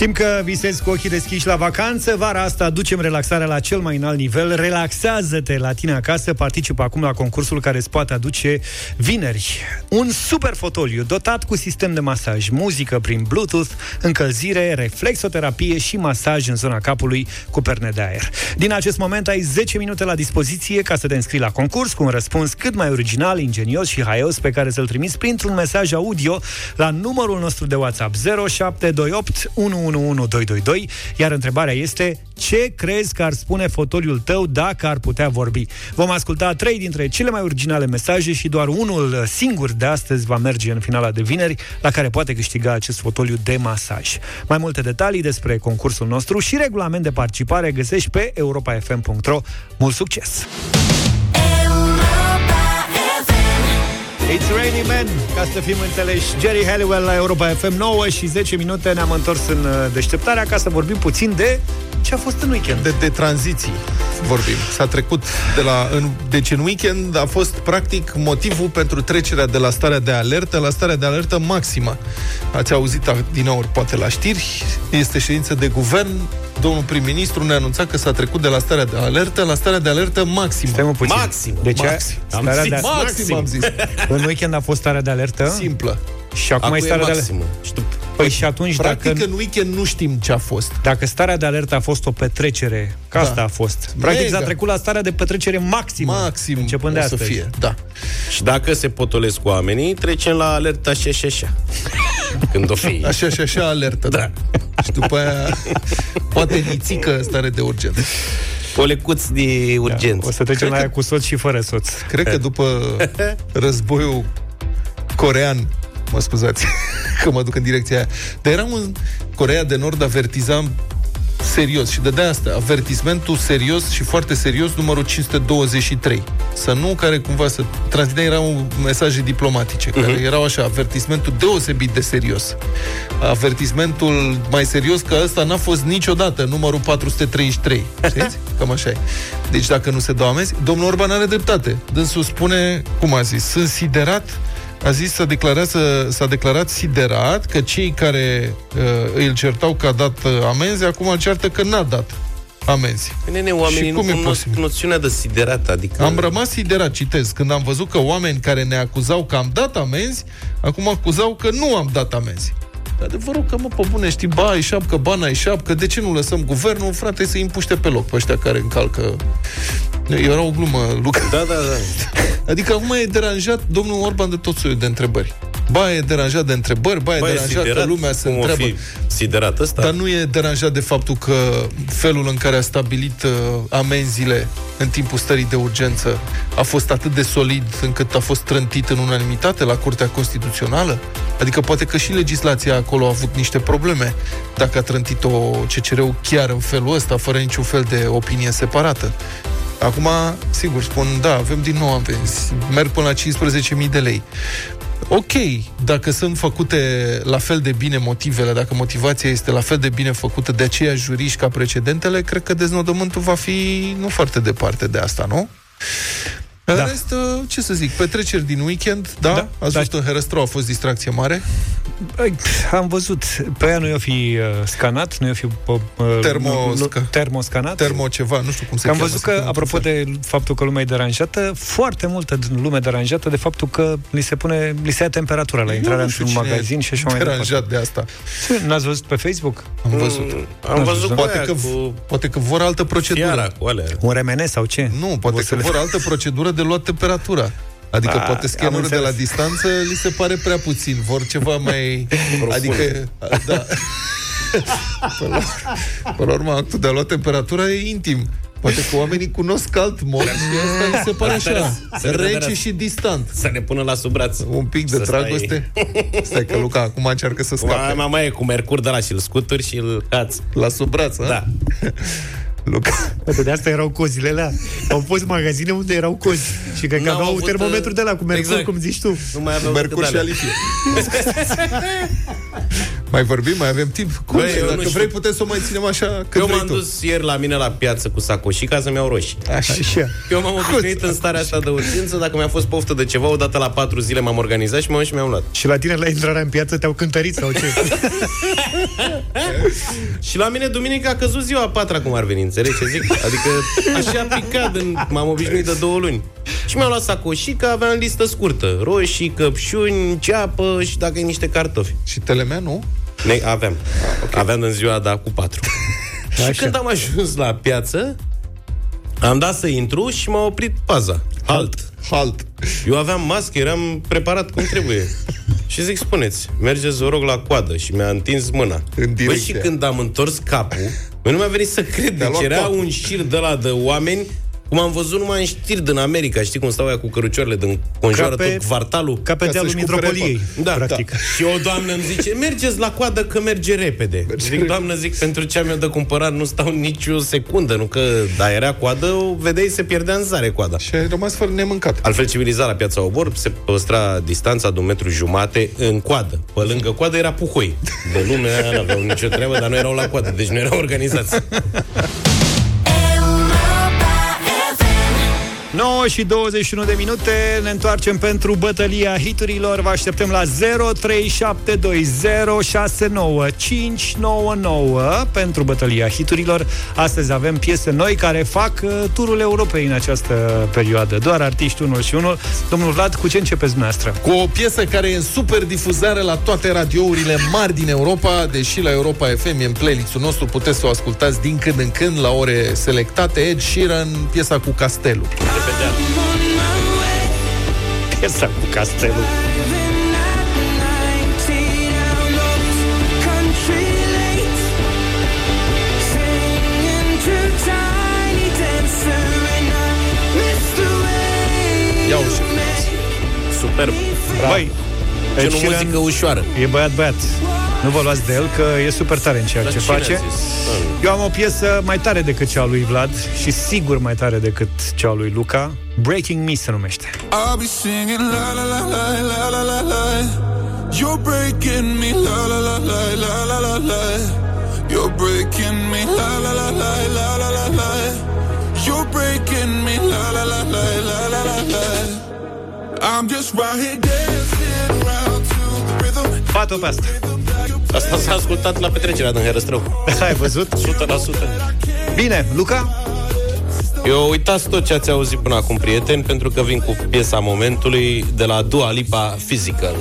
[SPEAKER 1] Știm că visezi cu ochii deschiși la vacanță. Vara asta ducem relaxarea la cel mai înalt nivel. Relaxează-te la tine acasă. Participă acum la concursul care îți poate aduce vineri. Un super fotoliu dotat cu sistem de masaj, muzică prin Bluetooth, încălzire, reflexoterapie și masaj în zona capului cu perne de aer. Din acest moment ai 10 minute la dispoziție ca să te înscrii la concurs cu un răspuns cât mai original, ingenios și haios pe care să-l trimiți printr-un mesaj audio la numărul nostru de WhatsApp 0728 111222, iar întrebarea este ce crezi că ar spune fotoliul tău dacă ar putea vorbi? Vom asculta trei dintre cele mai originale mesaje și doar unul singur de astăzi va merge în finala de vineri, la care poate câștiga acest fotoliu de masaj. Mai multe detalii despre concursul nostru și regulament de participare găsești pe europafm.ro. Mult succes! It's Rainy Man, ca să fim înțeleși. Jerry Halliwell la Europa FM 9 și 10 minute ne-am întors în uh, deșteptarea ca să vorbim puțin de ce a fost în weekend.
[SPEAKER 2] De, de tranziții vorbim. S-a trecut de la... În, deci în weekend a fost practic motivul pentru trecerea de la starea de alertă la starea de alertă maximă. Ați auzit din ori poate la știri, este ședință de guvern, domnul prim-ministru ne-a anunțat că s-a trecut de la starea de alertă la starea de alertă maximă.
[SPEAKER 1] Stai mă puțin.
[SPEAKER 6] Maxim.
[SPEAKER 1] De ce?
[SPEAKER 2] Maxim.
[SPEAKER 6] Am
[SPEAKER 1] Starea
[SPEAKER 6] zis
[SPEAKER 1] de...
[SPEAKER 2] Maxim, am zis.
[SPEAKER 1] În weekend a fost starea de alertă?
[SPEAKER 2] Simplă.
[SPEAKER 1] Și acum,
[SPEAKER 6] Acum
[SPEAKER 1] e
[SPEAKER 6] e
[SPEAKER 1] starea de alertă.
[SPEAKER 6] maximă. Și tu,
[SPEAKER 1] Păi și atunci,
[SPEAKER 2] Practic,
[SPEAKER 1] dacă,
[SPEAKER 2] în weekend nu știm ce a fost.
[SPEAKER 1] dacă starea de alertă a fost o petrecere, că
[SPEAKER 2] Da.
[SPEAKER 1] asta a fost. Practic
[SPEAKER 2] Mega.
[SPEAKER 1] s-a trecut la starea de petrecere maximă.
[SPEAKER 2] Maxim
[SPEAKER 1] Începând de
[SPEAKER 2] o să
[SPEAKER 1] astăzi.
[SPEAKER 2] fie. Da.
[SPEAKER 6] și dacă se potolesc oamenii, trecem la alertă așa și așa. Când o fi.
[SPEAKER 2] Așa și așa alertă, da. Și după aia poate nițică stare de urgență.
[SPEAKER 6] Polecuți de urgență.
[SPEAKER 1] O să trecem
[SPEAKER 2] Cred
[SPEAKER 1] la
[SPEAKER 2] că-
[SPEAKER 1] aia cu soț și fără soț.
[SPEAKER 2] Cred că după războiul corean, mă scuzați că mă duc în direcția aia, dar era un Corea de Nord avertiza serios și dădea asta, avertismentul serios și foarte serios numărul 523. Să nu care cumva să transmitea erau mesaje diplomatice, care
[SPEAKER 6] Mhm.
[SPEAKER 2] erau așa, avertismentul deosebit de serios. Avertismentul mai serios că ăsta n-a fost niciodată numărul 433. Știți? Cam așa e. Deci dacă nu se dau amenzi, domnul Orban are dreptate. Dânsul spune, cum a zis, sunt siderat a zis, s-a declarat, s-a declarat siderat că cei care uh, îl certau că a dat uh, amenzi, acum îl ceartă că n-a dat amenzi.
[SPEAKER 6] Nene, oamenii
[SPEAKER 2] Și
[SPEAKER 6] nu
[SPEAKER 2] cum e
[SPEAKER 6] cunosc
[SPEAKER 2] posibil?
[SPEAKER 6] noțiunea de siderat, adică...
[SPEAKER 2] Am rămas siderat, citez, când am văzut că oameni care ne acuzau că am dat amenzi, acum acuzau că nu am dat amenzi. Adevărul că, mă, pe bune, știi, ba ai șapcă, ba n-ai șapcă, de ce nu lăsăm guvernul, frate, să-i împuște pe loc pe ăștia care încalcă... Era o glumă, Luca.
[SPEAKER 6] Da, da, da.
[SPEAKER 2] Adică acum e deranjat domnul Orban de tot soiul de întrebări. Ba e deranjat de întrebări, ba e
[SPEAKER 6] Bă, e
[SPEAKER 2] deranjat că
[SPEAKER 6] siderat?
[SPEAKER 2] lumea se
[SPEAKER 6] Cum o
[SPEAKER 2] întreabă.
[SPEAKER 6] fi siderat ăsta?
[SPEAKER 2] Dar nu e deranjat de faptul că felul în care a stabilit uh, amenziile în timpul stării de urgență a fost atât de solid încât a fost trântit în unanimitate la Curtea Constituțională? Adică poate că și legislația acolo a avut niște probleme dacă a trântit-o CCR-ul chiar în felul ăsta, fără niciun fel de opinie separată. Acum, sigur, spun, da, avem din nou amenzi. Merg până la 15.000 de lei. Ok, dacă sunt făcute la fel de bine motivele, dacă motivația este la fel de bine făcută de aceiași juriști ca precedentele, cred că deznodământul va fi nu foarte departe de asta, nu? În
[SPEAKER 1] Da.
[SPEAKER 2] rest, uh, ce să zic, petreceri din weekend, da?
[SPEAKER 1] Da,
[SPEAKER 2] Ați
[SPEAKER 1] da.
[SPEAKER 2] văzut în Herăstrău, a fost distracție mare?
[SPEAKER 1] Băi, Am văzut. Pe aia nu i-o fi uh, scanat, nu i-o fi uh,
[SPEAKER 2] Termo-
[SPEAKER 1] nu- nu- termoscanat.
[SPEAKER 2] Termo ceva, nu știu cum se
[SPEAKER 1] Că am
[SPEAKER 2] cheamă.
[SPEAKER 1] văzut
[SPEAKER 2] se
[SPEAKER 1] că,
[SPEAKER 2] cheamă
[SPEAKER 1] apropo
[SPEAKER 2] într-un fel.
[SPEAKER 1] de faptul că lumea e deranjată, foarte multă lume deranjată de faptul că li se pune, li se ia temperatura la
[SPEAKER 2] Eu
[SPEAKER 1] intrarea
[SPEAKER 2] nu știu
[SPEAKER 1] într-un
[SPEAKER 2] cine e
[SPEAKER 1] magazin și așa mai departe.
[SPEAKER 2] deranjat de asta.
[SPEAKER 1] N-ați văzut pe Facebook?
[SPEAKER 2] Am văzut.
[SPEAKER 6] Mm, Am văzut cu
[SPEAKER 2] Poate
[SPEAKER 6] aia,
[SPEAKER 2] că,
[SPEAKER 6] cu
[SPEAKER 2] poate că vor altă procedură.
[SPEAKER 6] fiara, cu alea.
[SPEAKER 1] Un remene sau ce?
[SPEAKER 2] Nu, poate
[SPEAKER 1] Vor
[SPEAKER 2] că
[SPEAKER 1] să le-
[SPEAKER 2] vor altă procedură de luat temperatura. Adică
[SPEAKER 1] A,
[SPEAKER 2] poate
[SPEAKER 1] am
[SPEAKER 2] scanerul de la
[SPEAKER 1] înțeles.
[SPEAKER 2] distanță li se pare prea puțin. Vor ceva mai... adică, da. Până la, până la urmă, actul de a lua temperatura e intim. Poate că oamenii cunosc cald mod și asta li se pare
[SPEAKER 6] Asta
[SPEAKER 2] așa,
[SPEAKER 6] să ne dea
[SPEAKER 2] rece
[SPEAKER 6] răs-
[SPEAKER 2] și distant.
[SPEAKER 6] Să ne pună la sub braț.
[SPEAKER 2] Un pic de
[SPEAKER 6] Să stai-
[SPEAKER 2] dragoste. Stai că Luca acum încearcă să
[SPEAKER 6] Mai,
[SPEAKER 2] scape.
[SPEAKER 6] mai, mai e cu mercur de la și-l scuturi și îl cați.
[SPEAKER 2] La sub braț, a?
[SPEAKER 6] Da.
[SPEAKER 2] Luca.
[SPEAKER 1] Uite, de asta erau cozile alea. Au fost magazine unde erau cozi. Și cred că
[SPEAKER 6] N-au
[SPEAKER 1] aveau
[SPEAKER 6] avut,
[SPEAKER 1] termometru
[SPEAKER 6] uh,
[SPEAKER 1] de la cu mercur,
[SPEAKER 6] exact.
[SPEAKER 1] cum zici tu.
[SPEAKER 6] Nu mai aveau
[SPEAKER 2] Mercur
[SPEAKER 6] decât
[SPEAKER 2] și
[SPEAKER 6] alea.
[SPEAKER 2] alifie. Mai vorbim? Mai avem timp? Cum
[SPEAKER 6] Băi,
[SPEAKER 2] Băi,
[SPEAKER 6] eu nu
[SPEAKER 2] Dacă
[SPEAKER 6] știu.
[SPEAKER 2] vrei, putem să o mai ținem așa când
[SPEAKER 6] Eu
[SPEAKER 2] vrei
[SPEAKER 6] m-am
[SPEAKER 2] tu.
[SPEAKER 6] dus ieri la mine la piață cu sacoșica să-mi iau roșii.
[SPEAKER 2] Așa.
[SPEAKER 6] Eu m-am obișnuit în starea asta de urgență, dacă mi-a fost poftă de ceva, odată la patru zile m-am organizat și m-am și mi-am luat.
[SPEAKER 1] Și la tine la intrarea în piață te-au cântărit sau ce?
[SPEAKER 6] Și la mine duminică a căzut ziua a patra, cum ar veni, înțelegi ce zic? Adică așa a picat, în, m-am obișnuit de două luni. Și mi-am luat sacoșica, aveam listă scurtă. Roșii, căpșuni, ceapă și dacă e niște cartofi.
[SPEAKER 2] Și telemea, nu?
[SPEAKER 6] Ne, aveam. Okay. Aveam în ziua, da, cu patru. și când am ajuns la piață, am dat să intru și m-a oprit paza. Halt.
[SPEAKER 2] Halt.
[SPEAKER 6] Eu aveam mască, eram preparat cum trebuie. și zic, spuneți, mergeți, vă rog, la coadă. Și mi-a întins mâna.
[SPEAKER 2] În
[SPEAKER 6] Băi,
[SPEAKER 2] direcția.
[SPEAKER 6] și când am întors capul, băi, nu mi-a venit să cred.
[SPEAKER 2] Te-a
[SPEAKER 6] Deci
[SPEAKER 2] luat
[SPEAKER 6] era
[SPEAKER 2] capul.
[SPEAKER 6] un șir de la de oameni cum am văzut numai în știri din America, știi cum stau aia cu cărucioarele din conjoară
[SPEAKER 1] Ca pe-
[SPEAKER 6] tot quartalul.
[SPEAKER 1] Ca pe
[SPEAKER 2] Ca
[SPEAKER 1] dealul
[SPEAKER 2] să-și cumpere
[SPEAKER 1] Mitropoliei,
[SPEAKER 6] Da,
[SPEAKER 1] practic.
[SPEAKER 6] da. Și o doamnă îmi zice, mergeți la coadă că merge repede. Merge zic, doamnă, zic, pentru ce am eu de cumpărat nu stau nici o secundă, nu că da, era coadă, o vedeai, se pierdea în zare coada.
[SPEAKER 2] Și ai rămas fără nemâncat.
[SPEAKER 6] Altfel civilizat la piața Obor, se păstra distanța de un metru jumate în coadă. Pe lângă coadă era puhoi. De lume aia n-aveau nicio treabă, dar nu erau la coadă, deci nu erau organizați.
[SPEAKER 1] 9 și 21 de minute Ne întoarcem pentru bătălia hiturilor Vă așteptăm la 0372069599 Pentru bătălia hiturilor Astăzi avem piese noi care fac uh, turul Europei în această perioadă Doar artiști unul și unul Domnul Vlad, cu ce începeți dumneavoastră?
[SPEAKER 2] Cu o piesă care e în super difuzare la toate radiourile mari din Europa, deși la Europa FM e în playlist-ul nostru, puteți să o ascultați din când în când la ore selectate. Ed Sheeran, piesa cu castelul vedea.
[SPEAKER 1] Piesa cu castelul.
[SPEAKER 2] Ia uite.
[SPEAKER 6] Superb. Bravo.
[SPEAKER 1] Băi,
[SPEAKER 6] ce muzică ușoară.
[SPEAKER 1] E băiat băiat. Nu vă luați de el, că e super tare în ceea
[SPEAKER 6] Dar
[SPEAKER 1] ce
[SPEAKER 6] cine a
[SPEAKER 1] face
[SPEAKER 6] zis?
[SPEAKER 1] Eu am o piesă mai tare decât cea a lui Vlad Și sigur mai tare decât cea a lui Luca Breaking Me se numește
[SPEAKER 18] I'll be singing la la la la la la la la. You're breaking me la la la la la la la la. You're breaking me la la la la la la la la. You're breaking me la la la la la la la la. I'm just right here dancing around to the rhythm.
[SPEAKER 1] Fată pe asta
[SPEAKER 6] Asta s-a ascultat la petrecerea din Herăstrău.
[SPEAKER 1] Ai văzut?
[SPEAKER 6] 100%.
[SPEAKER 1] Bine, Luca?
[SPEAKER 6] Eu uitați tot ce ați auzit până acum, prieteni, pentru că vin cu piesa momentului de la Dua Lipa Physical.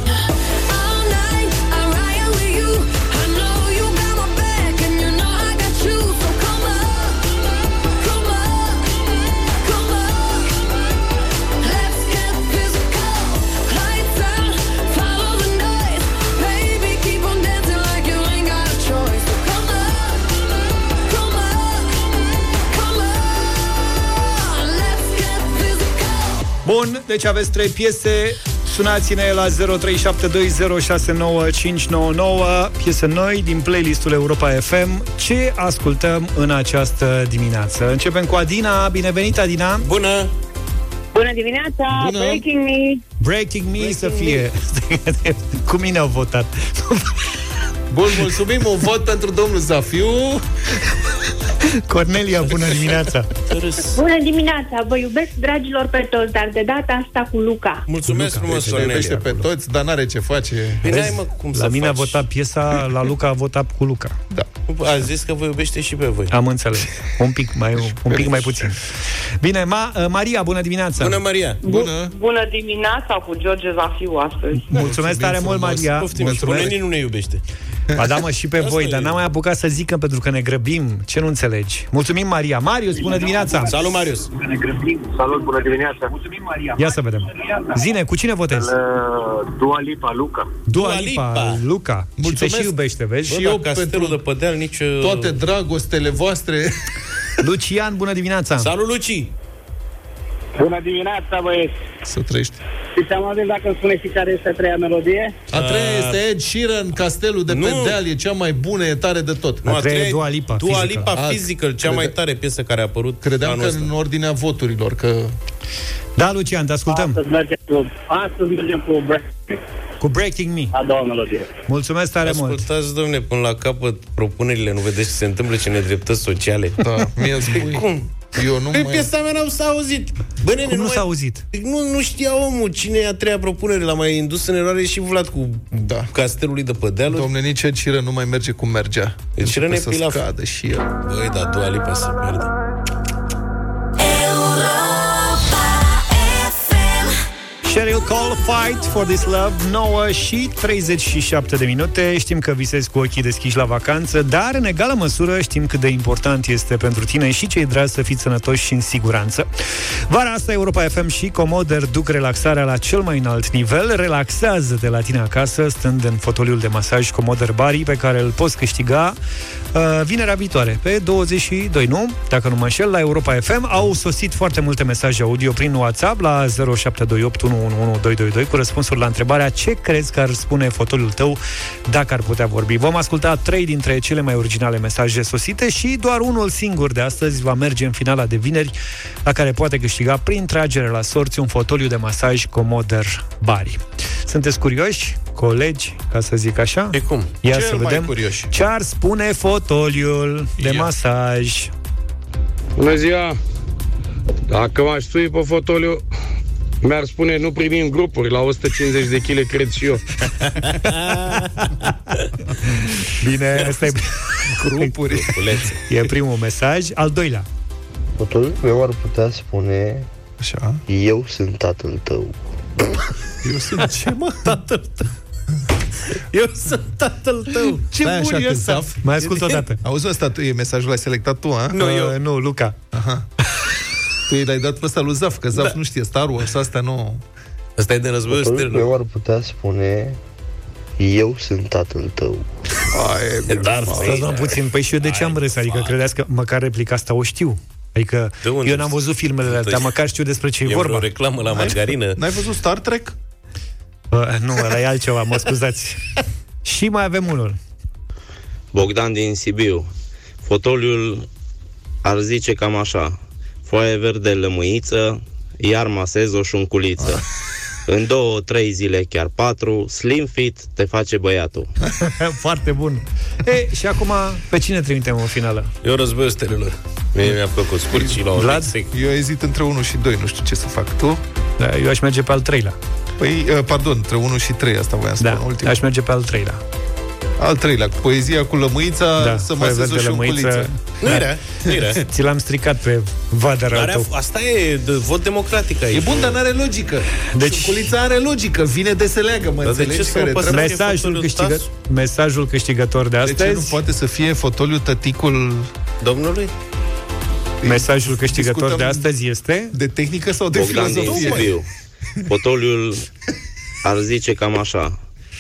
[SPEAKER 1] Bun, deci aveți trei piese Sunați-ne la 0372069599 Piese noi din playlistul Europa FM Ce ascultăm în această dimineață? Începem cu Adina Binevenit, Adina
[SPEAKER 6] Bună!
[SPEAKER 19] Bună dimineața!
[SPEAKER 2] Bună.
[SPEAKER 19] Breaking me!
[SPEAKER 1] Breaking Me să fie Cu mine au votat
[SPEAKER 2] Bun, mulțumim, un vot pentru domnul Zafiu.
[SPEAKER 1] Cornelia, bună dimineața
[SPEAKER 10] Bună dimineața! Vă iubesc, dragilor, pe toți, dar de data asta cu Luca.
[SPEAKER 6] Mulțumesc frumos,
[SPEAKER 2] Deci ne iubește
[SPEAKER 6] Cornelia.
[SPEAKER 2] pe toți, dar n-are ce face.
[SPEAKER 6] Bine, ai, mă, cum
[SPEAKER 1] La
[SPEAKER 6] să
[SPEAKER 1] mine a
[SPEAKER 6] faci?
[SPEAKER 1] votat piesa, la Luca a votat cu Luca
[SPEAKER 2] Da.
[SPEAKER 6] A zis că vă iubește și pe voi.
[SPEAKER 1] Am înțeles Un pic mai, un pic mai puțin Bine, Ma, Maria, bună dimineața
[SPEAKER 6] Bună, Maria!
[SPEAKER 2] Bună.
[SPEAKER 19] Bună dimineața cu George Zafiu astăzi.
[SPEAKER 1] Mulțumesc tare mult,
[SPEAKER 2] frumos.
[SPEAKER 1] Maria
[SPEAKER 6] Poftim, și
[SPEAKER 1] Mulțumesc.
[SPEAKER 6] Corneli nu ne iubește.
[SPEAKER 1] Ba da, mă, și pe
[SPEAKER 6] Asta
[SPEAKER 1] voi,
[SPEAKER 6] e.
[SPEAKER 1] dar n-am mai apucat să zică pentru că ne grăbim. Ce nu înțelegi? Mulțumim, Maria. Marius, bună dimineața!
[SPEAKER 6] Salut, Marius!
[SPEAKER 11] Salut, bună dimineața.
[SPEAKER 1] Ia să vedem. Zine, cu cine votezi?
[SPEAKER 11] Uh, Dua Lipa, Luca.
[SPEAKER 1] Dua
[SPEAKER 6] Dua
[SPEAKER 1] Lipa,
[SPEAKER 6] Lipa.
[SPEAKER 1] Luca. Și te
[SPEAKER 2] Mulțumesc.
[SPEAKER 1] și iubește, vezi?
[SPEAKER 6] Bă,
[SPEAKER 2] Și
[SPEAKER 6] da,
[SPEAKER 2] eu
[SPEAKER 6] castelul
[SPEAKER 2] pentru
[SPEAKER 6] de pe deal, nici... uh,
[SPEAKER 2] toate dragostele voastre.
[SPEAKER 1] Lucian, bună dimineața!
[SPEAKER 6] Salut, Luci!
[SPEAKER 11] Bună dimineața, băieți.
[SPEAKER 2] Să trăiești.
[SPEAKER 11] Și te-am adus dacă îmi spuneți și care este a treia melodie?
[SPEAKER 2] A treia este Ed Sheeran, castelul de pe
[SPEAKER 6] Nu.
[SPEAKER 2] deal, e cea mai bună, e tare de tot.
[SPEAKER 6] Nu,
[SPEAKER 1] A treia e Dua Lipa,
[SPEAKER 6] Dua
[SPEAKER 1] Physical.
[SPEAKER 6] Lipa
[SPEAKER 2] A,
[SPEAKER 6] Physical, cea
[SPEAKER 2] crede-
[SPEAKER 6] mai tare piesă care a apărut
[SPEAKER 2] Credeam
[SPEAKER 6] anul
[SPEAKER 2] că
[SPEAKER 6] ăsta.
[SPEAKER 2] în ordinea voturilor, că
[SPEAKER 1] Da, Lucian, te ascultăm.
[SPEAKER 11] Astăzi mergem cu, astăzi mergem cu Brad.
[SPEAKER 1] Cu Breaking Me.
[SPEAKER 11] A doua melodie.
[SPEAKER 1] Mulțumesc tare mult.
[SPEAKER 6] Ascultați, domne, până la capăt propunerile, nu vedeți ce se întâmplă, ce nedreptăți sociale?
[SPEAKER 2] Da, mie îmi spui.
[SPEAKER 6] Cum?
[SPEAKER 2] Eu nu
[SPEAKER 6] Păi
[SPEAKER 2] mai...
[SPEAKER 6] piesa mea n-au s-a auzit. Bă, nene,
[SPEAKER 1] Cum nu
[SPEAKER 6] mai-
[SPEAKER 1] s-a auzit?
[SPEAKER 6] Nu, nu știa omul cine e a treia propunere. L-a mai indus în eroare și Vlad cu
[SPEAKER 2] Da.
[SPEAKER 6] castelului de pădealuri.
[SPEAKER 2] Domne, nici Ed Sheeran nu mai merge cum mergea.
[SPEAKER 6] Deci Sheeran
[SPEAKER 2] Începe
[SPEAKER 6] e
[SPEAKER 2] să
[SPEAKER 6] pilaf.
[SPEAKER 2] scadă și el.
[SPEAKER 6] Băi, dar Dua Lipa să pierde.
[SPEAKER 1] Sheryl Cole, Fight for this Love 9 și 37 de minute. Știm că visezi cu ochii deschiși la vacanță Dar în egală măsură știm cât de important este pentru tine Și cei dragi să fiți sănătoși și în siguranță. Vara asta Europa FM și Comoder duc relaxarea la cel mai înalt nivel. Relaxează-te la tine acasă Stând în fotoliul de masaj Comoder Bari Pe care îl poți câștiga uh, Vinerea viitoare, pe 22, nu? Dacă nu mă înșel, la Europa FM Au sosit foarte multe mesaje audio prin WhatsApp La 0728 111222 Cu răspunsuri la întrebarea Ce crezi că ar spune fotoliul tău Dacă ar putea vorbi Vom asculta trei dintre cele mai originale mesaje sosite Și doar unul singur de astăzi Va merge în finala de vineri La care poate câștiga prin tragere la sorți Un fotoliu de masaj Comoder Bari Sunteți curioși? Colegi, ca să zic așa?
[SPEAKER 6] E cum?
[SPEAKER 1] Ia
[SPEAKER 2] Cel
[SPEAKER 1] să
[SPEAKER 2] mai
[SPEAKER 1] vedem
[SPEAKER 2] curioși.
[SPEAKER 1] ce ar spune fotoliul de
[SPEAKER 2] Ia.
[SPEAKER 1] masaj.
[SPEAKER 20] Bună ziua! Dacă m-aș sui pe fotoliu, mi-ar spune nu primim grupuri la 150 de kg, cred și eu.
[SPEAKER 1] Bine, asta e,
[SPEAKER 2] Grupuri.
[SPEAKER 1] e primul mesaj. Al doilea.
[SPEAKER 21] Fotoliul meu ar putea spune
[SPEAKER 2] Așa.
[SPEAKER 21] Eu sunt tatăl tău.
[SPEAKER 2] Eu sunt ce, mă?
[SPEAKER 6] Tatăl tău. Eu sunt tatăl tău. Ce
[SPEAKER 2] Stai
[SPEAKER 6] bun
[SPEAKER 2] așa
[SPEAKER 6] e
[SPEAKER 2] că
[SPEAKER 6] ăsta.
[SPEAKER 2] Zaf-
[SPEAKER 1] Mai ascult o dată.
[SPEAKER 2] Auzi ăsta, tu, e mesajul l-ai selectat tu, a?
[SPEAKER 1] Nu, eu. Nu, Luca.
[SPEAKER 2] Aha. Tu i l-ai dat pe ăsta lui Zaf, că Zaf
[SPEAKER 6] Da.
[SPEAKER 2] nu știe Star Wars, astea nu...
[SPEAKER 6] Ăsta e de războiul
[SPEAKER 21] Fotoliul
[SPEAKER 6] stern.
[SPEAKER 21] meu ar putea spune Eu sunt tatăl tău.
[SPEAKER 2] Ai,
[SPEAKER 6] Dar
[SPEAKER 1] Stați mă puțin. Păi și eu de ce am râs? Adică credeți că măcar replica asta o știu. Adică
[SPEAKER 6] De unde
[SPEAKER 1] eu n-am văzut filmele alea, dar măcar știu despre ce e
[SPEAKER 6] E vreo
[SPEAKER 1] vorba.
[SPEAKER 6] reclamă la margarină.
[SPEAKER 2] N-ai văzut Star Trek?
[SPEAKER 1] Bă, nu, ăla e altceva, mă scuzați. și mai avem unul.
[SPEAKER 21] Bogdan din Sibiu. Fotoliul ar zice cam așa. Foaie verde lămâiță, iar masez o șunculiță. În două, trei zile, chiar patru, slim fit te face băiatul.
[SPEAKER 1] Foarte bun. E, și acum, pe cine trimitem în finală?
[SPEAKER 6] Eu războiul stelelor. Mie mi-a plăcut scurt și la un
[SPEAKER 1] Vlad?
[SPEAKER 6] sec.
[SPEAKER 2] Eu ezit între 1 și 2, nu știu ce să fac. Tu?
[SPEAKER 1] Da, eu aș merge pe al treilea.
[SPEAKER 2] Păi, uh, pardon, între 1 și 3, asta voiam să
[SPEAKER 1] Da,
[SPEAKER 2] spun ultimul.
[SPEAKER 1] aș merge pe al treilea.
[SPEAKER 2] Al treilea, cu poezia cu lămâița,
[SPEAKER 1] Da,
[SPEAKER 2] să
[SPEAKER 1] foaie
[SPEAKER 2] mă
[SPEAKER 1] verde
[SPEAKER 2] și un
[SPEAKER 1] lămâiță.
[SPEAKER 2] culiță.
[SPEAKER 6] Nu era, nu era.
[SPEAKER 1] Ți l-am stricat pe vadera
[SPEAKER 6] Are,
[SPEAKER 1] tău.
[SPEAKER 6] asta e de vot democratic aici.
[SPEAKER 2] E bun, dar n-are logică.
[SPEAKER 1] Deci-
[SPEAKER 2] Deci... Șunculița are logică, vine de se leagă, mă
[SPEAKER 6] Dar de
[SPEAKER 2] înțelegi?
[SPEAKER 6] ce să
[SPEAKER 2] Care
[SPEAKER 6] nu poți
[SPEAKER 2] trebuie-
[SPEAKER 6] să-
[SPEAKER 1] Mesajul,
[SPEAKER 6] fotoliul
[SPEAKER 1] câștigă...
[SPEAKER 6] Tasu?
[SPEAKER 1] Mesajul câștigător de
[SPEAKER 2] De ce
[SPEAKER 1] astăzi
[SPEAKER 2] nu poate să fie fotoliu tăticul
[SPEAKER 6] Domnului?
[SPEAKER 1] Mesajul câștigător
[SPEAKER 2] Discutăm
[SPEAKER 1] de astăzi este
[SPEAKER 2] de tehnică sau de
[SPEAKER 21] Bogdan din
[SPEAKER 2] filozofie?
[SPEAKER 21] Sibiu. Fotoliul ar zice cam așa.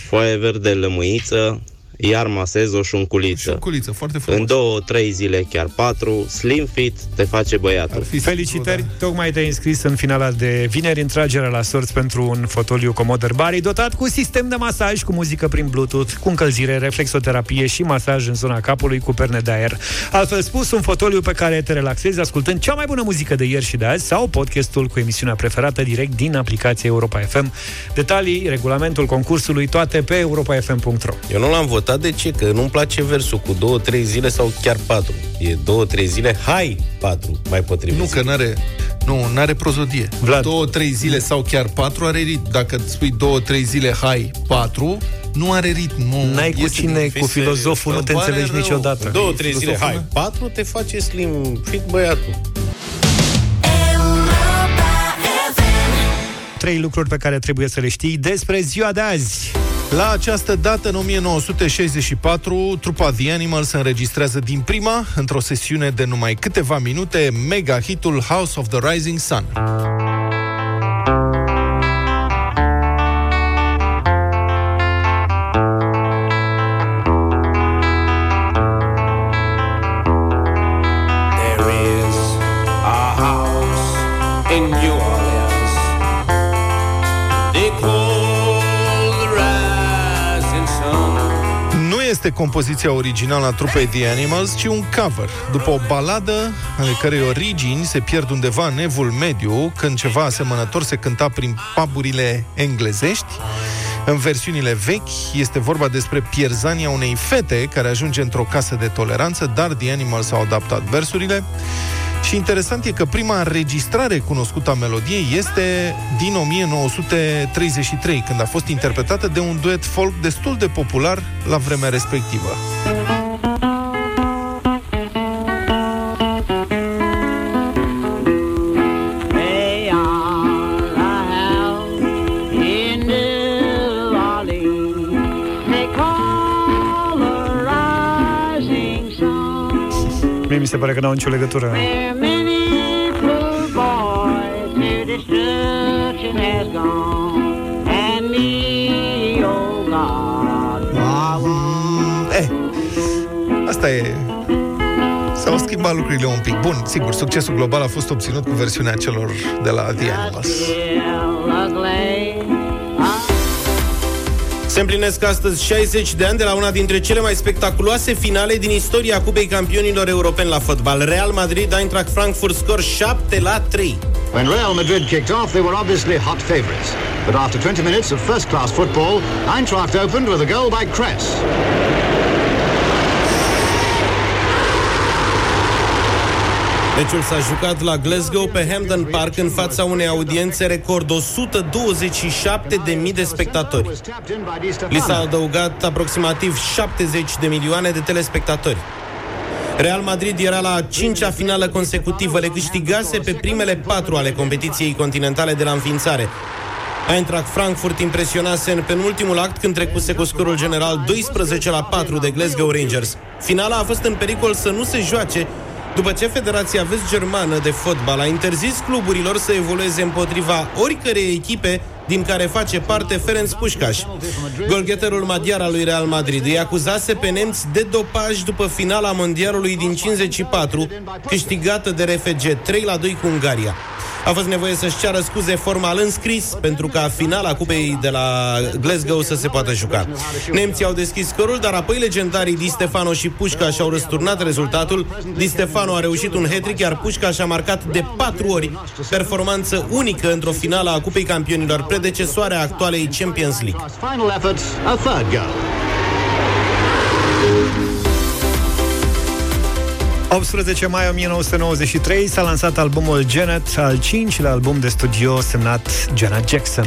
[SPEAKER 21] Foaie verde lămâiță, iar masez o șunculiță.
[SPEAKER 2] Șunculiță, foarte
[SPEAKER 21] În În
[SPEAKER 2] frumos.
[SPEAKER 21] două, trei zile, chiar patru, slim fit te face băiatul.
[SPEAKER 2] Ar fi
[SPEAKER 1] Felicitări, tocmai te-ai înscris în finala de vineri în tragerea la sorți pentru un fotoliu Commodore Bari dotat cu sistem de masaj cu muzică prin Bluetooth, cu încălzire, reflexoterapie și masaj în zona capului cu perne de aer. Altfel spus, un fotoliu pe care te relaxezi ascultând cea mai bună muzică de ieri și de azi sau podcastul cu emisiunea preferată direct din aplicația Europa FM. Detalii, regulamentul concursului, toate pe europafm.ro.
[SPEAKER 6] Eu nu l-am votat, de ce? Că nu-mi place versul cu două, trei zile sau chiar patru. E două, trei zile, hai, patru, mai potrivit.
[SPEAKER 2] Nu, că n-are, nu, n-are prozodie.
[SPEAKER 1] Vlad.
[SPEAKER 2] Două, trei zile sau chiar patru are ritm. Dacă îți spui două, trei zile, hai, patru, nu are ritm. Nu,
[SPEAKER 1] N-ai cu
[SPEAKER 2] iese
[SPEAKER 1] cine,
[SPEAKER 2] din-
[SPEAKER 1] cu filozoful, nu te
[SPEAKER 2] Îmi pare
[SPEAKER 1] înțelegi
[SPEAKER 2] rău.
[SPEAKER 1] niciodată.
[SPEAKER 6] Două, trei zile,
[SPEAKER 2] Filozoful
[SPEAKER 6] hai, patru, te face slim fit băiatul.
[SPEAKER 1] Trei lucruri pe care trebuie să le știi despre ziua de azi.
[SPEAKER 2] La această dată, în 1964, trupa The Animals înregistrează din prima, într-o sesiune de numai câteva minute, mega hitul House of the Rising Sun. Este compoziția originală a trupei The Animals, ci un cover, după o baladă ale cărei origini se pierd undeva în evul mediu, când ceva asemănător se cânta prin puburile englezești. În versiunile vechi este vorba despre pierzania unei fete care ajunge într-o casă de toleranță, dar The Animals au adaptat versurile. Și interesant e că prima înregistrare cunoscută a melodiei este din 1933, când a fost interpretată de un duet folk destul de popular la vremea respectivă.
[SPEAKER 1] Mi se pare că n-au nicio legătură.
[SPEAKER 22] Where many poor boys to destruction has gone. And me, oh God,
[SPEAKER 2] Eh, asta e... S-au schimbat lucrurile un pic. Bun, sigur, succesul global a fost obținut cu versiunea celor de la The Animals.
[SPEAKER 22] Still ugly.
[SPEAKER 6] Se împlinesc astăzi 60 de ani de la una dintre cele mai spectaculoase finale din istoria Cupei Campionilor Europeni la fotbal. Real Madrid, Eintracht Frankfurt, scor 7 la 3.
[SPEAKER 23] When Real Madrid kicked off, they were obviously hot favourites. But after 20 minutes of first-class football, Eintracht opened with a goal by Kress.
[SPEAKER 6] Meciul s-a jucat la Glasgow pe Hampden Park în fața unei audiențe record 127.000 de spectatori. Li s-a adăugat aproximativ 70 de milioane de telespectatori. Real Madrid era la a cincea finală consecutivă, le câștigase pe primele patru ale competiției continentale de la înființare. Eintracht Frankfurt impresionase în penultimul act când trecuse cu scorul general 12 la 4 de Glasgow Rangers. Finala a fost în pericol să nu se joace după ce Federația Vest-Germană de Fotbal a interzis cluburilor să evolueze împotriva oricărei echipe din care face parte Ferenc Pușcaș. Golgheterul maghiar al lui Real Madrid îi acuzase pe nemți de dopaj după finala mondialului din 54, câștigată de RFG 3 la 2 cu Ungaria. A fost nevoie să-și ceară scuze formal înscris pentru ca finala cupei de la Glasgow să se poată juca. Nemții au deschis scorul, dar apoi legendarii Di Stefano și Pușca și-au răsturnat rezultatul. Di Stefano a reușit un hat iar Pușca și-a marcat de patru ori performanță unică într-o finală a Cupei Campionilor, predecesoare a actualei Champions League.
[SPEAKER 1] 18 mai 1993 s-a lansat albumul Janet, al cincilea album de studio semnat Janet Jackson.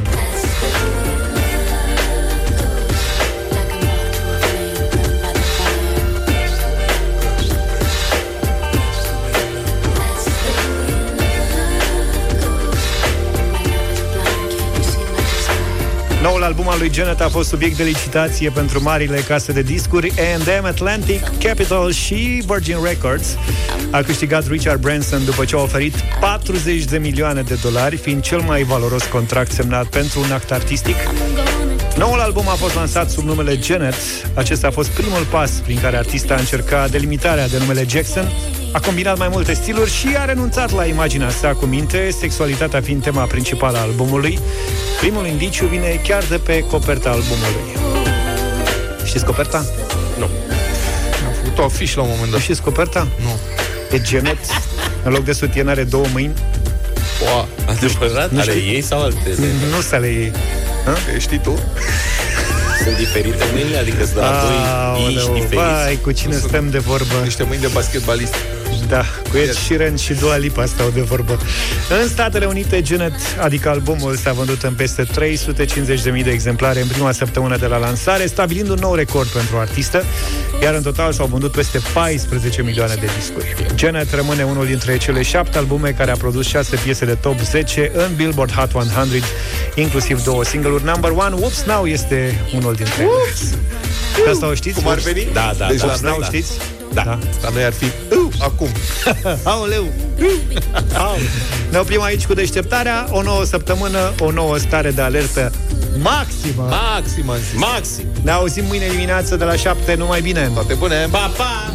[SPEAKER 1] Noul album al lui Janet a fost subiect de licitație pentru marile case de discuri A&M, Atlantic, Capitol și Virgin Records. A câștigat Richard Branson după ce a oferit 40 de milioane de dolari, fiind cel mai valoros contract semnat pentru un act artistic. Noul album a fost lansat sub numele Janet. Acesta a fost primul pas prin care artista a încercat delimitarea de numele Jackson. A combinat mai multe stiluri și a renunțat la imaginea sa cu minte, sexualitatea fiind tema principală a albumului. Primul indiciu vine chiar de pe coperta albumului. Știți coperta?
[SPEAKER 6] Nu.
[SPEAKER 2] Am făcut o afiș la un moment dat.
[SPEAKER 1] Știți coperta?
[SPEAKER 2] Nu.
[SPEAKER 1] E Janet. În loc de sutien are două mâini.
[SPEAKER 6] Wow, adevărat?
[SPEAKER 1] Nu
[SPEAKER 6] Ale
[SPEAKER 1] știi?
[SPEAKER 6] ei sau altele?
[SPEAKER 1] Nu să ale ei.
[SPEAKER 2] E, știi tu?
[SPEAKER 6] Sunt diferite mâinile? Adică sunt de la doi iși
[SPEAKER 1] Aoleu,
[SPEAKER 6] diferiți?
[SPEAKER 1] vai, cu cine stăm de vorbă?
[SPEAKER 2] Niște mâini de basketbalist.
[SPEAKER 1] Da, cu Ed Sheeran și Dua Lipa stau de vorbă. În Statele Unite, Janet, adică albumul, s-a vândut în peste 350.000 de exemplare în prima săptămână de la lansare, stabilind un nou record pentru artistă, iar în total s-au vândut peste 14 milioane de discuri. Janet rămâne unul dintre cele șapte albume care a produs șase piese de top 10 în Billboard Hot 100, inclusiv două single-uri. Number One, Whoops Now, este unul dintre ele. Pe Asta o știți?
[SPEAKER 2] Cum ar veni?
[SPEAKER 6] Da, da,
[SPEAKER 2] Deci
[SPEAKER 6] da,
[SPEAKER 2] la
[SPEAKER 6] da,
[SPEAKER 2] noi,
[SPEAKER 6] da.
[SPEAKER 1] știți?
[SPEAKER 6] Da.
[SPEAKER 2] La noi ar fi uh, acum.
[SPEAKER 1] Aoleu! Au. Ne oprim aici cu deșteptarea O nouă săptămână, o nouă stare de alertă Maximă
[SPEAKER 2] Maxim, am zis.
[SPEAKER 6] Maxim!
[SPEAKER 1] Ne auzim mâine dimineață de la 7 Numai bine!
[SPEAKER 2] Toate bune!
[SPEAKER 6] Pa, pa!